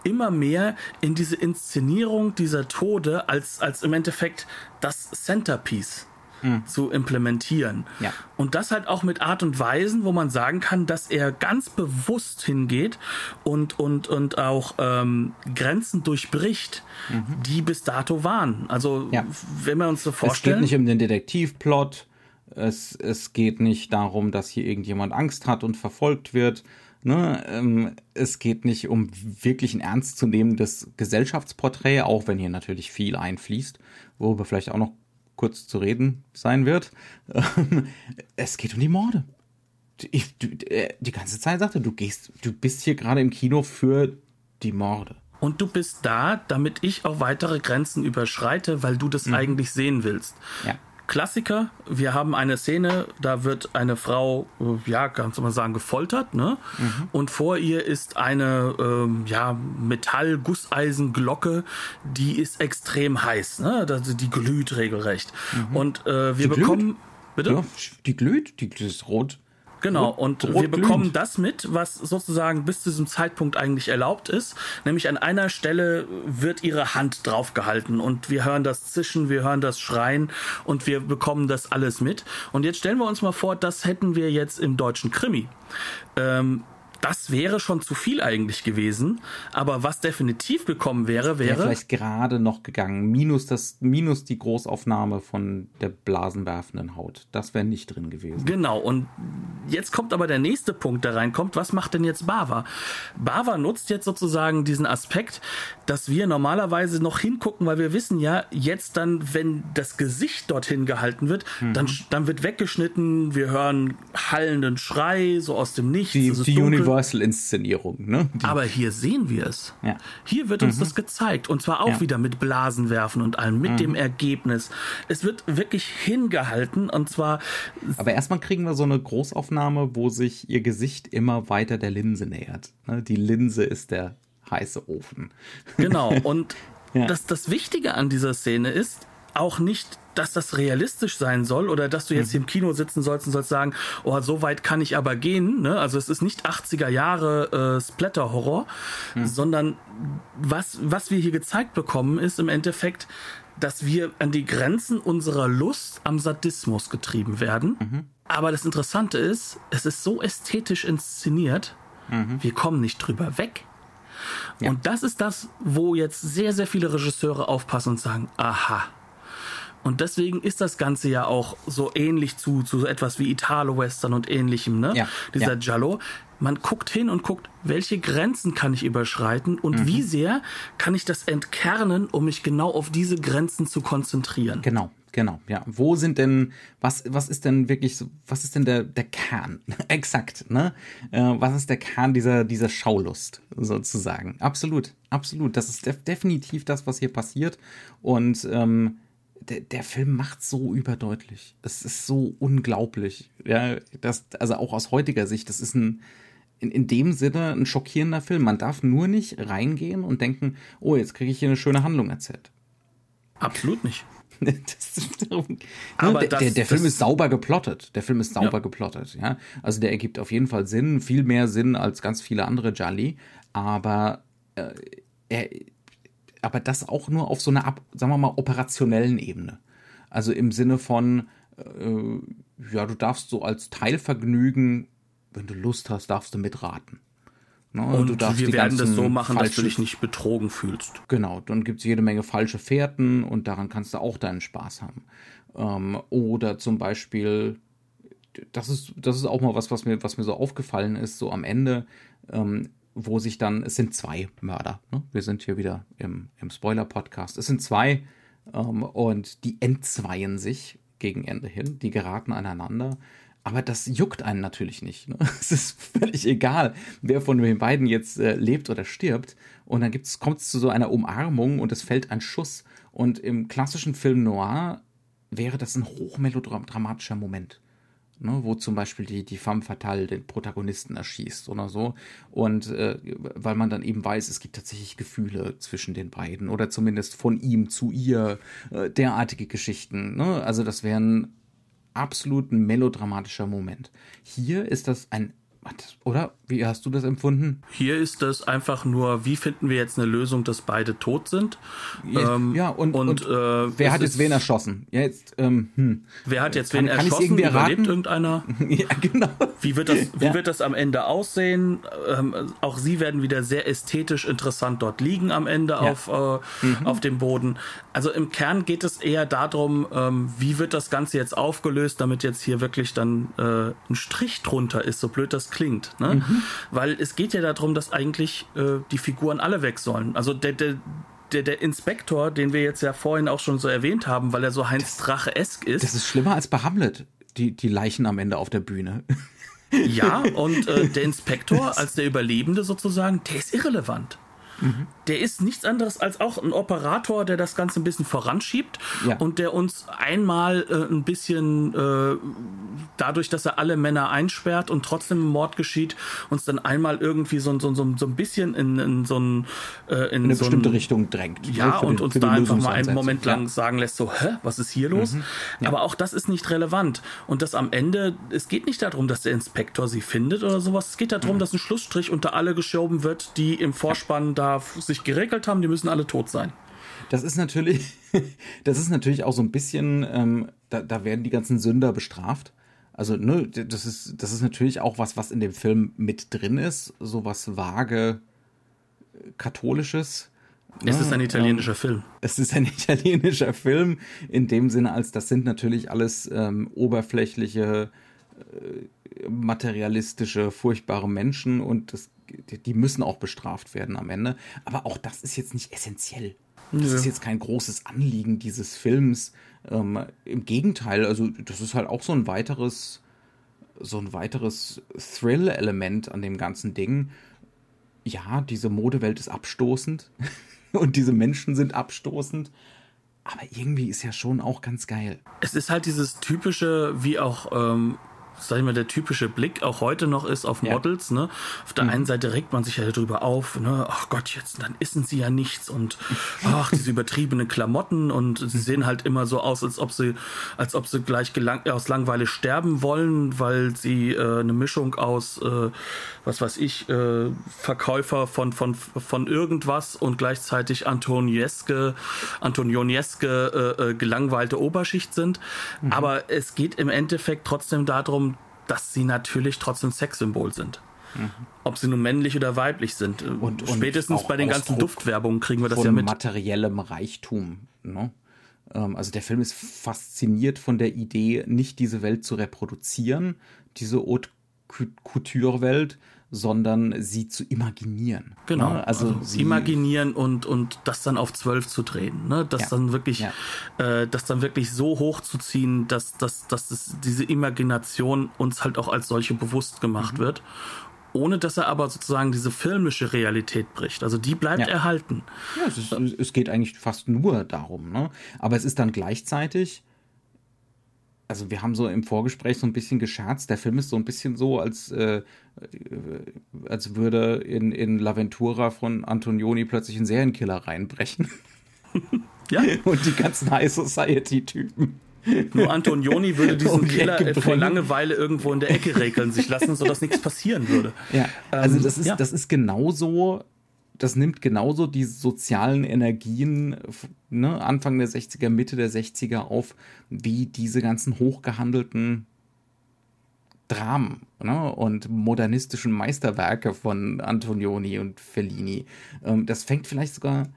immer mehr in diese Inszenierung dieser Tode als, als im Endeffekt das Centerpiece mhm. zu implementieren. Ja. Und das halt auch mit Art und Weisen, wo man sagen kann, dass er ganz bewusst hingeht und, und, und auch ähm, Grenzen durchbricht, mhm. die bis dato waren. Also, ja. wenn wir uns so vorstellen. Es geht nicht um den Detektivplot. Es, es geht nicht darum, dass hier irgendjemand Angst hat und verfolgt wird. Ne, ähm, es geht nicht um wirklich ein ernstzunehmendes Gesellschaftsporträt, auch wenn hier natürlich viel einfließt, worüber vielleicht auch noch kurz zu reden sein wird. es geht um die Morde. Ich, du, äh, die ganze Zeit sagte, du gehst, du bist hier gerade im Kino für die Morde. Und du bist da, damit ich auch weitere Grenzen überschreite, weil du das mhm. eigentlich sehen willst. Ja. Klassiker. Wir haben eine Szene, da wird eine Frau, äh, ja, kannst du mal sagen, gefoltert, ne? Mhm. Und vor ihr ist eine, ähm, ja, Metall-Gusseisenglocke, die ist extrem heiß, ne? Also die glüht regelrecht. Mhm. Und äh, wir die bekommen. Glüht? Bitte? Ja, die glüht, die ist rot. Genau, und wir bekommen das mit, was sozusagen bis zu diesem Zeitpunkt eigentlich erlaubt ist. Nämlich an einer Stelle wird ihre Hand draufgehalten und wir hören das Zischen, wir hören das Schreien und wir bekommen das alles mit. Und jetzt stellen wir uns mal vor, das hätten wir jetzt im deutschen Krimi. Ähm, das wäre schon zu viel eigentlich gewesen. Aber was definitiv gekommen wäre, wäre. Wäre vielleicht gerade noch gegangen. Minus das, minus die Großaufnahme von der blasenwerfenden Haut. Das wäre nicht drin gewesen. Genau. Und jetzt kommt aber der nächste Punkt, der reinkommt. Was macht denn jetzt Bava? Bava nutzt jetzt sozusagen diesen Aspekt, dass wir normalerweise noch hingucken, weil wir wissen ja, jetzt dann, wenn das Gesicht dorthin gehalten wird, mhm. dann, dann wird weggeschnitten, wir hören hallenden Schrei, so aus dem Nichts. Die, die Universal-Inszenierung, ne? Die. Aber hier sehen wir es. Ja. Hier wird uns mhm. das gezeigt. Und zwar auch ja. wieder mit Blasenwerfen und allem, mit mhm. dem Ergebnis. Es wird wirklich hingehalten und zwar. Aber erstmal kriegen wir so eine Großaufnahme, wo sich ihr Gesicht immer weiter der Linse nähert. Ne? Die Linse ist der heiße Ofen. Genau. Und ja. das, das Wichtige an dieser Szene ist, auch nicht, dass das realistisch sein soll oder dass du jetzt mhm. hier im Kino sitzen sollst und sollst sagen, oh, so weit kann ich aber gehen. Ne? Also es ist nicht 80er Jahre äh, Splatter-Horror, mhm. sondern was, was wir hier gezeigt bekommen, ist im Endeffekt, dass wir an die Grenzen unserer Lust am Sadismus getrieben werden. Mhm. Aber das Interessante ist, es ist so ästhetisch inszeniert, mhm. wir kommen nicht drüber weg. Ja. Und das ist das, wo jetzt sehr, sehr viele Regisseure aufpassen und sagen, aha, Und deswegen ist das Ganze ja auch so ähnlich zu, zu so etwas wie Italo-Western und ähnlichem, ne? Ja, Dieser ja. Giallo. Man guckt hin und guckt, welche Grenzen kann ich überschreiten und wie sehr kann ich das entkernen, um mich genau auf diese Grenzen zu konzentrieren. Genau, genau, ja. Wo sind denn, was, was ist denn wirklich so, was ist denn der, der Kern? Exakt, ne? Äh, was ist der Kern dieser, dieser Schaulust, sozusagen? Absolut, absolut. Das ist def definitiv das, was hier passiert. Und ähm, der, der Film macht so überdeutlich. Es ist so unglaublich. Ja, das, also auch aus heutiger Sicht, das ist ein, in, in dem Sinne ein schockierender Film. Man darf nur nicht reingehen und denken, oh, jetzt kriege ich hier eine schöne Handlung erzählt. Absolut nicht. Das darum, Aber der, das- der, der Film ist sauber geplottet. Der Film ist sauber Ja. geplottet, ja. Also der ergibt auf jeden Fall Sinn, viel mehr Sinn als ganz viele andere Jolly. Aber äh, er, aber das auch nur auf so einer, sagen wir mal, operationellen Ebene. Also im Sinne von, äh, ja, du darfst so als Teilvergnügen, wenn du Lust hast, darfst du mitraten. Ne? Und du darfst wir die werden das so machen, dass du dich nicht betrogen fühlst. Genau, dann gibt es jede Menge falsche Fährten und daran kannst du auch deinen Spaß haben. Ähm, oder zum Beispiel, das ist, das ist auch mal was, was mir, was mir so aufgefallen ist, so am Ende, ähm, wo sich dann, es sind zwei Mörder. Ne? Wir sind hier wieder im, im Spoiler-Podcast. Es sind zwei ähm, und die entzweien sich gegen Ende hin. Die geraten aneinander. Aber das juckt einen natürlich nicht. Ne? Es ist völlig egal, wer von den beiden jetzt äh, lebt oder stirbt. Und dann kommt es zu so einer Umarmung und es fällt ein Schuss. Und im klassischen Film Noir wäre das ein hochmelodramatischer Moment. Ne, wo zum Beispiel die, die femme fatale den Protagonisten erschießt oder so. Und äh, weil man dann eben weiß, es gibt tatsächlich Gefühle zwischen den beiden oder zumindest von ihm zu ihr, äh, derartige Geschichten. Ne? Also das wäre ein absolut ein melodramatischer Moment. Hier ist das ein, oder? Wie hast du das empfunden? Hier ist es einfach nur, wie finden wir jetzt eine Lösung, dass beide tot sind? Ja, Ähm, ja, und, und, äh, wer hat jetzt wen erschossen? Ja, jetzt, ähm, hm. Wer hat jetzt Kann- wen kann erschossen? Überlebt erraten? irgendeiner? ja, genau. Wie wird das, wie Ja. wird das am Ende aussehen? Ähm, auch sie werden wieder sehr ästhetisch interessant dort liegen am Ende auf, äh, Mhm. auf dem Boden. Also im Kern geht es eher darum, ähm, wie wird das Ganze jetzt aufgelöst, damit jetzt hier wirklich dann äh, ein Strich drunter ist, so blöd das klingt. Ne? Mhm. Weil es geht ja darum, dass eigentlich äh, die Figuren alle weg sollen. Also der, der, der, der Inspektor, den wir jetzt ja vorhin auch schon so erwähnt haben, weil er so Heinz Drache-esk ist. Das ist schlimmer als bei Hamlet, die, die Leichen am Ende auf der Bühne. Ja, und äh, der Inspektor als der Überlebende sozusagen, der ist irrelevant. Der ist nichts anderes als auch ein Operator, der das Ganze ein bisschen voranschiebt Ja. und der uns einmal äh, ein bisschen äh, dadurch, dass er alle Männer einsperrt und trotzdem ein Mord geschieht, uns dann einmal irgendwie so, so, so, so ein bisschen in, in so ein äh, in In eine so bestimmte ein, Richtung drängt. ja, Für und den- uns da einfach mal einen. Moment lang Ja. Mhm. sagen lässt, so, hä, was ist hier los? Aber auch das ist nicht relevant. Und das am Ende, es geht nicht darum, dass der Inspektor sie findet oder sowas. Es geht Mhm. darum, dass ein Schlussstrich unter alle geschoben wird, die im Vorspann da sich geregelt haben, die müssen alle tot sein. Das ist natürlich, das ist natürlich auch so ein bisschen, ähm, da, da werden die ganzen Sünder bestraft. Also, ne, das ist, das ist natürlich auch was, was in dem Film mit drin ist, so was vage katholisches. Es ne, ist ein italienischer Film. Es ist ein italienischer Film, in dem Sinne, als das sind natürlich alles ähm, oberflächliche, äh, materialistische, furchtbare Menschen und das, die, müssen auch bestraft werden am Ende. Aber auch das ist jetzt nicht essentiell. Das Nö. ist jetzt kein großes Anliegen dieses Films. Ähm, Im Gegenteil, also das ist halt auch so ein weiteres, so ein weiteres Thrill-Element an dem ganzen Ding. Ja, diese Modewelt ist abstoßend und diese Menschen sind abstoßend. Aber irgendwie ist ja schon auch ganz geil. Es ist halt dieses typische, wie auch, ähm, sag ich mal, der typische Blick auch heute noch ist auf Ja. Models. Ne? Auf der einen Seite regt man sich ja darüber auf, ne? ach Gott, jetzt dann essen sie ja nichts und ach, diese übertriebenen Klamotten und sie sehen halt immer so aus, als ob sie, als ob sie gleich gelang aus Langweile sterben wollen, weil sie äh, eine Mischung aus, äh, was weiß ich, äh, Verkäufer von, von, von irgendwas und gleichzeitig Antonieske, Antonieske äh, äh, gelangweilte Oberschicht sind. Aber es geht im Endeffekt trotzdem darum, dass sie natürlich trotzdem Sexsymbol sind. Ob sie nun männlich oder weiblich sind. Und- Spätestens bei den ganzen Ausdruck Duftwerbungen kriegen wir das ja mit. materiellem Reichtum. Ne? Ähm, also der Film ist fasziniert von der Idee, nicht diese Welt zu reproduzieren, diese Haute Couture-Welt, sondern sie zu imaginieren. Genau, ne? also, also imaginieren und, und das dann auf zwölf zu drehen, ne? das ja. dann wirklich, ja. äh, das dann wirklich so hochzuziehen, dass, dass, dass es, diese Imagination uns halt auch als solche bewusst gemacht mhm. wird ohne dass er aber sozusagen diese filmische Realität bricht. Also die bleibt ja. erhalten. Ja, es, ist, es, geht eigentlich fast nur darum. Ne? Aber es ist dann gleichzeitig, also wir haben so im Vorgespräch so ein bisschen gescherzt, der Film ist so ein bisschen so, als, äh, als würde in, in L'Aventura von Antonioni plötzlich ein Serienkiller reinbrechen. ja. Und die ganzen High Society-Typen. Nur Antonioni würde diesen Killer vor Langeweile irgendwo in der Ecke regeln sich lassen, sodass nichts passieren würde. Ja, also das ist, ja. das ist genauso, das nimmt genauso die sozialen Energien ne, Anfang der 60er, Mitte der 60er auf, wie diese ganzen hochgehandelten Dramen ne, und modernistischen Meisterwerke von Antonioni und Fellini. Ähm, das fängt vielleicht sogar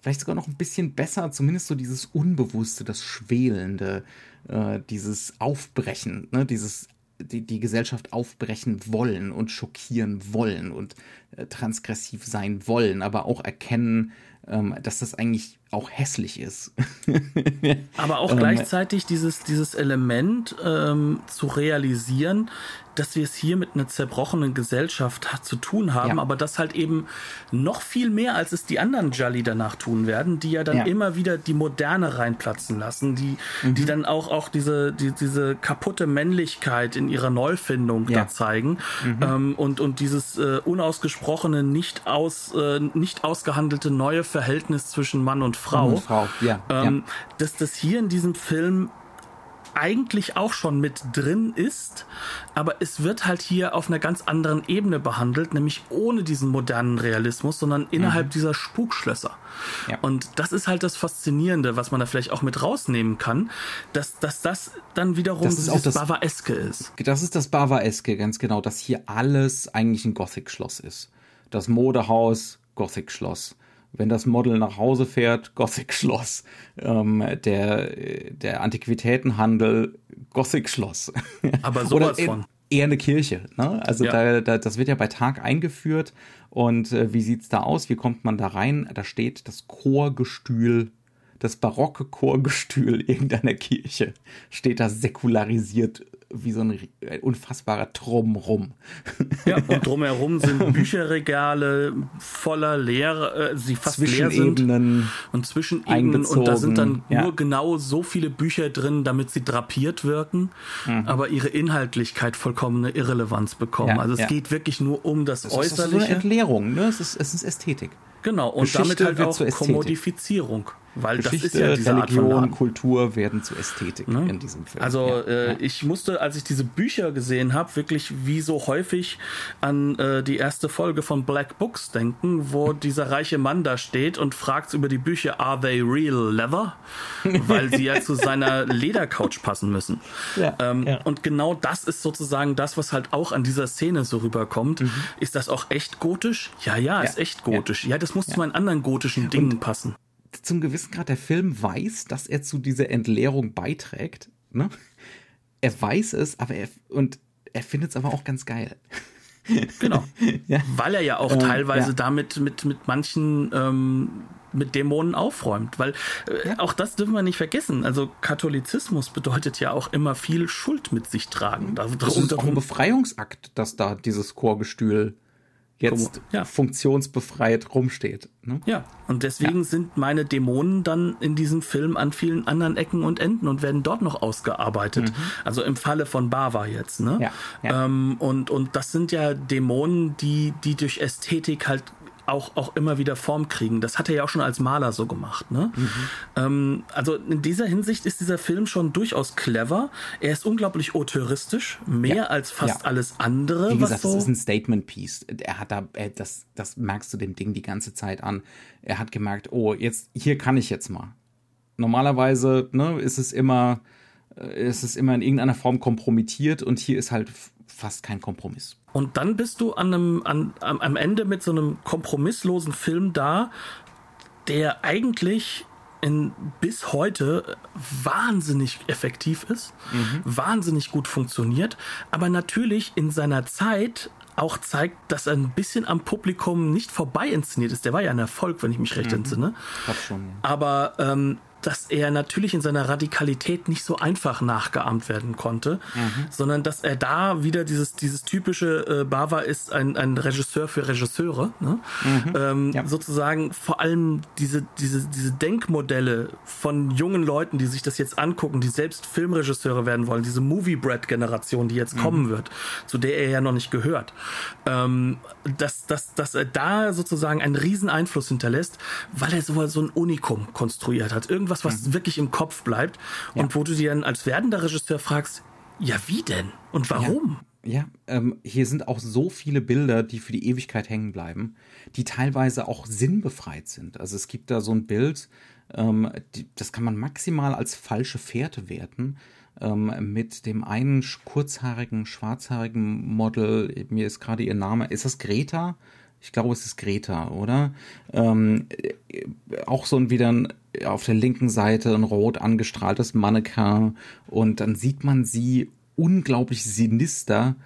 vielleicht sogar noch ein bisschen besser, zumindest so dieses Unbewusste, das Schwelende, äh, dieses Aufbrechen, ne, dieses die, die Gesellschaft aufbrechen wollen und schockieren wollen und äh, transgressiv sein wollen, aber auch erkennen, ähm, dass das eigentlich auch hässlich ist. aber auch ähm, gleichzeitig dieses, dieses Element ähm, zu realisieren, dass wir es hier mit einer zerbrochenen Gesellschaft zu tun haben, ja. aber das halt eben noch viel mehr, als es die anderen Jolly danach tun werden, die ja dann ja. immer wieder die Moderne reinplatzen lassen, die, mhm. die dann auch, auch diese, die, diese kaputte Männlichkeit in ihrer Neufindung ja. da zeigen mhm. ähm, und, und dieses äh, unausgesprochene, nicht, aus, äh, nicht ausgehandelte neue Verhältnis zwischen Mann und Frau. Mann und Frau. Ja. Ähm, dass das hier in diesem Film eigentlich auch schon mit drin ist, aber es wird halt hier auf einer ganz anderen Ebene behandelt, nämlich ohne diesen modernen Realismus, sondern innerhalb mhm. dieser Spukschlösser. Ja. Und das ist halt das Faszinierende, was man da vielleicht auch mit rausnehmen kann, dass, dass das dann wiederum das dieses das, Bavaeske ist. Das ist das Bavaeske, ganz genau, dass hier alles eigentlich ein Gothic-Schloss ist. Das Modehaus, Gothic-Schloss wenn das Model nach Hause fährt, Gothic-Schloss. Ähm, der, der Antiquitätenhandel, Gothic-Schloss. Aber sowas Oder von. Eher eine Kirche. Ne? Also ja. da, da, das wird ja bei Tag eingeführt. Und äh, wie sieht's da aus? Wie kommt man da rein? Da steht das Chorgestühl das barocke Chorgestühl irgendeiner Kirche steht da säkularisiert wie so ein unfassbarer Drumrum. Ja, und drumherum sind Bücherregale voller leer, äh, sie fast leer sind. Und Zwischenebenen und da sind dann ja. nur genau so viele Bücher drin, damit sie drapiert wirken, mhm. aber ihre Inhaltlichkeit vollkommene Irrelevanz bekommen. Ja, also es ja. geht wirklich nur um das, das Äußerliche. Das ist so eine Entleerung, ne? Es ist, es ist Ästhetik. Genau, und Geschichte damit halt auch Kommodifizierung. Weil Geschichte, das ist ja diese Religion, Kultur werden zu Ästhetik ne? in diesem Film. Also ja, äh, ja. ich musste, als ich diese Bücher gesehen habe, wirklich wie so häufig an äh, die erste Folge von Black Books denken, wo dieser reiche Mann da steht und fragt über die Bücher, are they real leather? Weil sie ja zu seiner Ledercouch passen müssen. Ja, ähm, und genau das ist sozusagen das, was halt auch an dieser Szene so rüberkommt. Mhm. Ist das auch echt gotisch? Ja, ja, ist echt gotisch. Ja, das muss zu meinen anderen gotischen Dingen und passen zum gewissen Grad, der Film weiß, dass er zu dieser Entleerung beiträgt. Ne? Er weiß es, aber er und er findet es aber auch ganz geil. Genau. ja. Weil er ja auch ähm, teilweise ja. damit mit, mit manchen ähm, mit Dämonen aufräumt. Weil äh, ja. auch das dürfen wir nicht vergessen. Also Katholizismus bedeutet ja auch immer viel Schuld mit sich tragen. Das ist auch ein Befreiungsakt, dass da dieses Chorgestühl jetzt ja. funktionsbefreit rumsteht. Ne? Ja, und deswegen ja. sind meine Dämonen dann in diesem Film an vielen anderen Ecken und Enden und werden dort noch ausgearbeitet. Mhm. Also im Falle von Bava jetzt. Ne? Ja. ja. Ähm, und, und das sind ja Dämonen, die, die durch Ästhetik halt auch, auch immer wieder Form kriegen. Das hat er ja auch schon als Maler so gemacht. Ne? Mhm. Ähm, also in dieser Hinsicht ist dieser Film schon durchaus clever. Er ist unglaublich auteuristisch, mehr ja. als fast ja. alles andere. Wie gesagt, so das ist ein Statement-Piece. Er hat da, er, das, das merkst du dem Ding die ganze Zeit an. Er hat gemerkt, oh, jetzt, hier kann ich jetzt mal. Normalerweise ne, ist es immer, äh, ist es immer in irgendeiner Form kompromittiert und hier ist halt fast kein Kompromiss. Und dann bist du an einem, an, am Ende mit so einem kompromisslosen Film da, der eigentlich in, bis heute wahnsinnig effektiv ist, mhm. wahnsinnig gut funktioniert, aber natürlich in seiner Zeit auch zeigt, dass er ein bisschen am Publikum nicht vorbei inszeniert ist. Der war ja ein Erfolg, wenn ich mich recht mhm. entsinne. Schon, ja. Aber ähm, dass er natürlich in seiner Radikalität nicht so einfach nachgeahmt werden konnte, mhm. sondern dass er da wieder dieses, dieses typische äh, Bava ist ein, ein Regisseur für Regisseure, ne? mhm. ähm, ja. sozusagen vor allem diese, diese, diese Denkmodelle von jungen Leuten, die sich das jetzt angucken, die selbst Filmregisseure werden wollen, diese Movie-Bread-Generation, die jetzt mhm. kommen wird, zu der er ja noch nicht gehört, ähm, dass, dass, dass er da sozusagen einen riesen Einfluss hinterlässt, weil er so, so ein Unikum konstruiert hat. Irgendwas etwas, was mhm. wirklich im Kopf bleibt ja. und wo du dir dann als werdender Regisseur fragst, ja, wie denn und warum? Ja, ja ähm, hier sind auch so viele Bilder, die für die Ewigkeit hängen bleiben, die teilweise auch sinnbefreit sind. Also es gibt da so ein Bild, ähm, die, das kann man maximal als falsche Fährte werten ähm, mit dem einen kurzhaarigen, schwarzhaarigen Model, mir ist gerade ihr Name, ist das Greta? Ich glaube, es ist Greta, oder? Ähm, äh, auch so ein wieder ein auf der linken Seite ein rot angestrahltes Mannequin und dann sieht man sie unglaublich sinister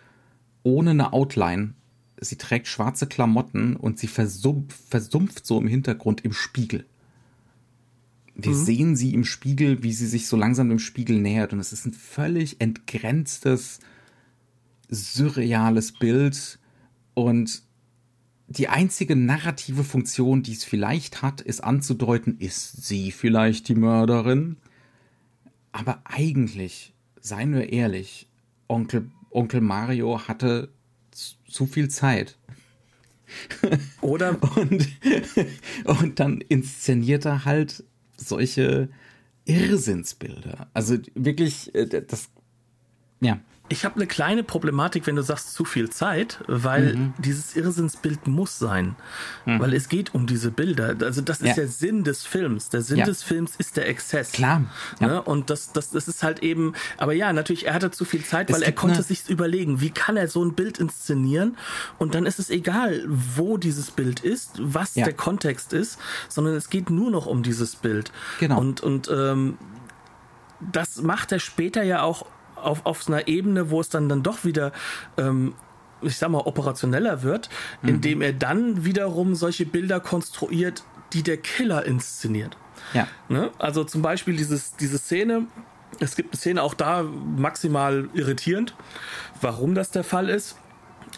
ohne eine Outline. Sie trägt schwarze Klamotten und sie versumpft, versumpft so im Hintergrund im Spiegel. Wir mhm. sehen sie im Spiegel, wie sie sich so langsam dem Spiegel nähert und es ist ein völlig entgrenztes, surreales Bild und die einzige narrative Funktion, die es vielleicht hat, ist anzudeuten, ist sie vielleicht die Mörderin? Aber eigentlich, seien wir ehrlich, Onkel, Onkel Mario hatte zu viel Zeit. Oder? und, und dann inszeniert er halt solche Irrsinnsbilder. Also wirklich, äh, das, ja. Ich habe eine kleine Problematik, wenn du sagst zu viel Zeit, weil mhm. dieses Irrsinnsbild muss sein, mhm. weil es geht um diese Bilder. Also das ist ja. der Sinn des Films. Der Sinn ja. des Films ist der Exzess. Klar. Ja. Ne? Und das, das, das ist halt eben. Aber ja, natürlich, er hatte zu viel Zeit, weil er konnte sich überlegen, wie kann er so ein Bild inszenieren. Und dann ist es egal, wo dieses Bild ist, was der Kontext ist, sondern es geht nur noch um dieses Bild. Genau. Und und ähm, das macht er später ja auch auf, auf einer Ebene, wo es dann, dann doch wieder ähm, ich sag mal, operationeller wird, mhm. indem er dann wiederum solche Bilder konstruiert, die der Killer inszeniert. Ja. Ne? Also zum Beispiel dieses, diese Szene, es gibt eine Szene auch da maximal irritierend, warum das der Fall ist.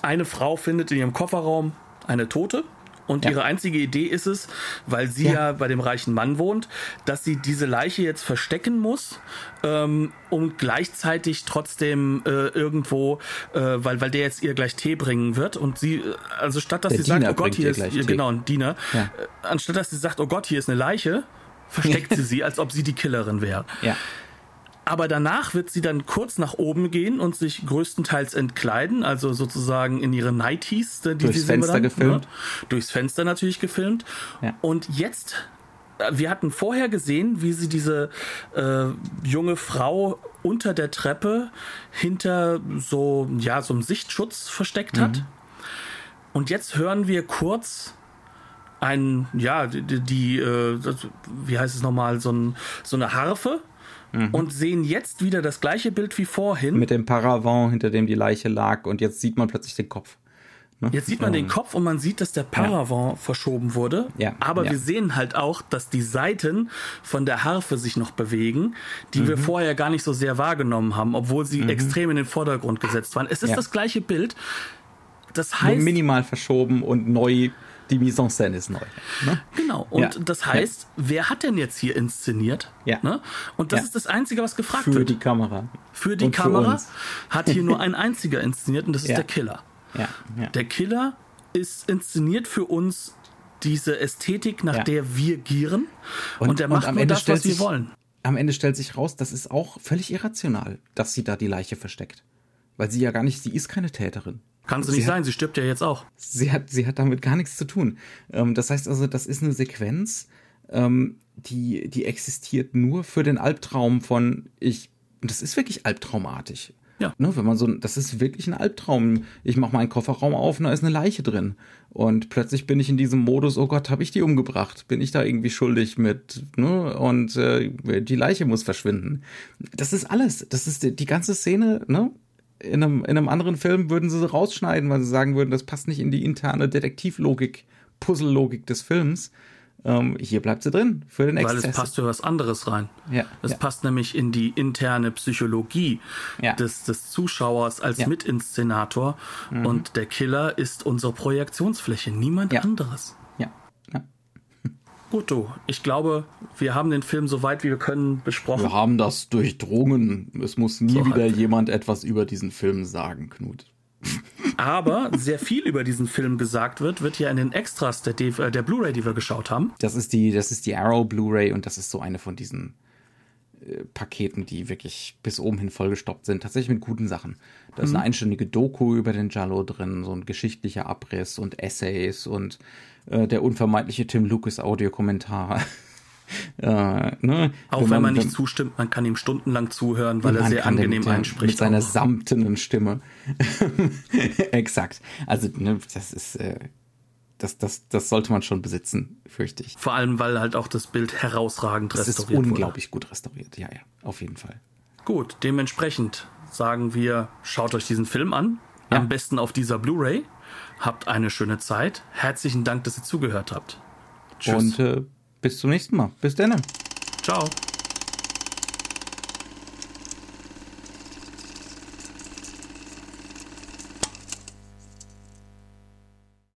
Eine Frau findet in ihrem Kofferraum eine Tote und ja. ihre einzige Idee ist es, weil sie ja. ja. bei dem reichen Mann wohnt, dass sie diese Leiche jetzt verstecken muss, ähm, um gleichzeitig trotzdem äh, irgendwo, äh, weil, weil der jetzt ihr gleich Tee bringen wird und sie, äh, also statt dass der sie Diener sagt, oh Gott, hier ist, ihr, genau, ein Diener, ja. äh, anstatt dass sie sagt, oh Gott, hier ist eine Leiche, versteckt sie sie, als ob sie die Killerin wäre. Ja. Aber danach wird sie dann kurz nach oben gehen und sich größtenteils entkleiden, also sozusagen in ihre Nighties, die durchs Fenster dann, gefilmt. Ne? Durchs Fenster natürlich gefilmt. Ja. Und jetzt, äh, wir hatten vorher gesehen, wie sie diese äh, junge Frau unter der Treppe hinter so, ja, so einem Sichtschutz versteckt mhm. hat. Und jetzt hören wir kurz ein, ja, die, die äh, wie heißt es nochmal, so, ein, so eine Harfe, mhm. und sehen jetzt wieder das gleiche Bild wie vorhin. Mit dem Paravent, hinter dem die Leiche lag und jetzt sieht man plötzlich den Kopf. Ne? Jetzt sieht man den Kopf und man sieht, dass der Paravent ja. verschoben wurde. Ja. Aber ja. wir sehen halt auch, dass die Seiten von der Harfe sich noch bewegen, die mhm. wir vorher gar nicht so sehr wahrgenommen haben, obwohl sie mhm. extrem in den Vordergrund gesetzt waren. Es ist das gleiche Bild. Das heißt. Nur minimal verschoben und neu die Mise en scène ist neu. Ne? Genau. Und ja. das heißt, ja. wer hat denn jetzt hier inszeniert? Ja. Ne? Und das ist das Einzige, was gefragt für wird. Für die Kamera. Für die und Kamera für hat hier nur ein einziger inszeniert und das ist der Killer. Ja. Der Killer ist inszeniert für uns diese Ästhetik, nach der wir gieren. Und, und er macht und nur das, was wir wollen. Am Ende stellt sich raus, das ist auch völlig irrational, dass sie da die Leiche versteckt. Weil sie ja gar nicht, sie ist keine Täterin. Kann sie nicht sein, sie stirbt ja jetzt auch. Sie hat, sie hat damit gar nichts zu tun. Ähm, das heißt also, das ist eine Sequenz, ähm, die, die existiert nur für den Albtraum von ich, und das ist wirklich albtraumartig. Ja. Ne, wenn man so, das ist wirklich ein Albtraum. Ich mache meinen Kofferraum auf und da ist eine Leiche drin. Und plötzlich bin ich in diesem Modus, oh Gott, habe ich die umgebracht? Bin ich da irgendwie schuldig mit, ne? Und äh, die Leiche muss verschwinden. Das ist alles. Das ist die, die ganze Szene, ne? In einem, in einem anderen Film würden sie rausschneiden, weil sie sagen würden, das passt nicht in die interne Detektivlogik, Puzzlelogik des Films. Ähm, hier bleibt sie drin für den Exzess. Weil es passt für was anderes rein. Ja, es ja. passt nämlich in die interne Psychologie ja. des, des Zuschauers als Ja. Mitinszenator. Mhm. Und der Killer ist unsere Projektionsfläche, niemand anderes. Ja. ja. Gut, du, ich glaube, wir haben den Film so weit wie wir können besprochen. Wir haben das durchdrungen. Es muss nie So wieder halb. jemand etwas über diesen Film sagen, Knut. Aber sehr viel über diesen Film gesagt wird, wird hier in den Extras der, DV äh, der Blu-ray, die wir geschaut haben. Das ist die, das ist die Arrow Blu-ray und das ist so eine von diesen äh, Paketen, die wirklich bis oben hin vollgestoppt sind. Tatsächlich mit guten Sachen. Da ist eine einstündige Doku über den Jallo drin, so ein geschichtlicher Abriss und Essays und äh, der unvermeidliche Tim Lucas Audiokommentar. äh, ne? Auch wenn, man nicht zustimmt, man kann ihm stundenlang zuhören, weil er Man sehr angenehm der- einspricht. Mit seiner auch. samtenen Stimme. Exakt. Also, ne, das ist, äh, das, das, das sollte man schon besitzen, fürchte ich. Vor allem, weil halt auch das Bild herausragend Das ist restauriert unglaublich gut restauriert. Ja, ja, auf jeden Fall. wurde. Gut, dementsprechend sagen wir, schaut euch diesen Film an. Ja. Am besten auf dieser Blu-ray. Habt eine schöne Zeit. Herzlichen Dank, dass ihr zugehört habt. Tschüss. Und äh, bis zum nächsten Mal. Bis dann. Ciao.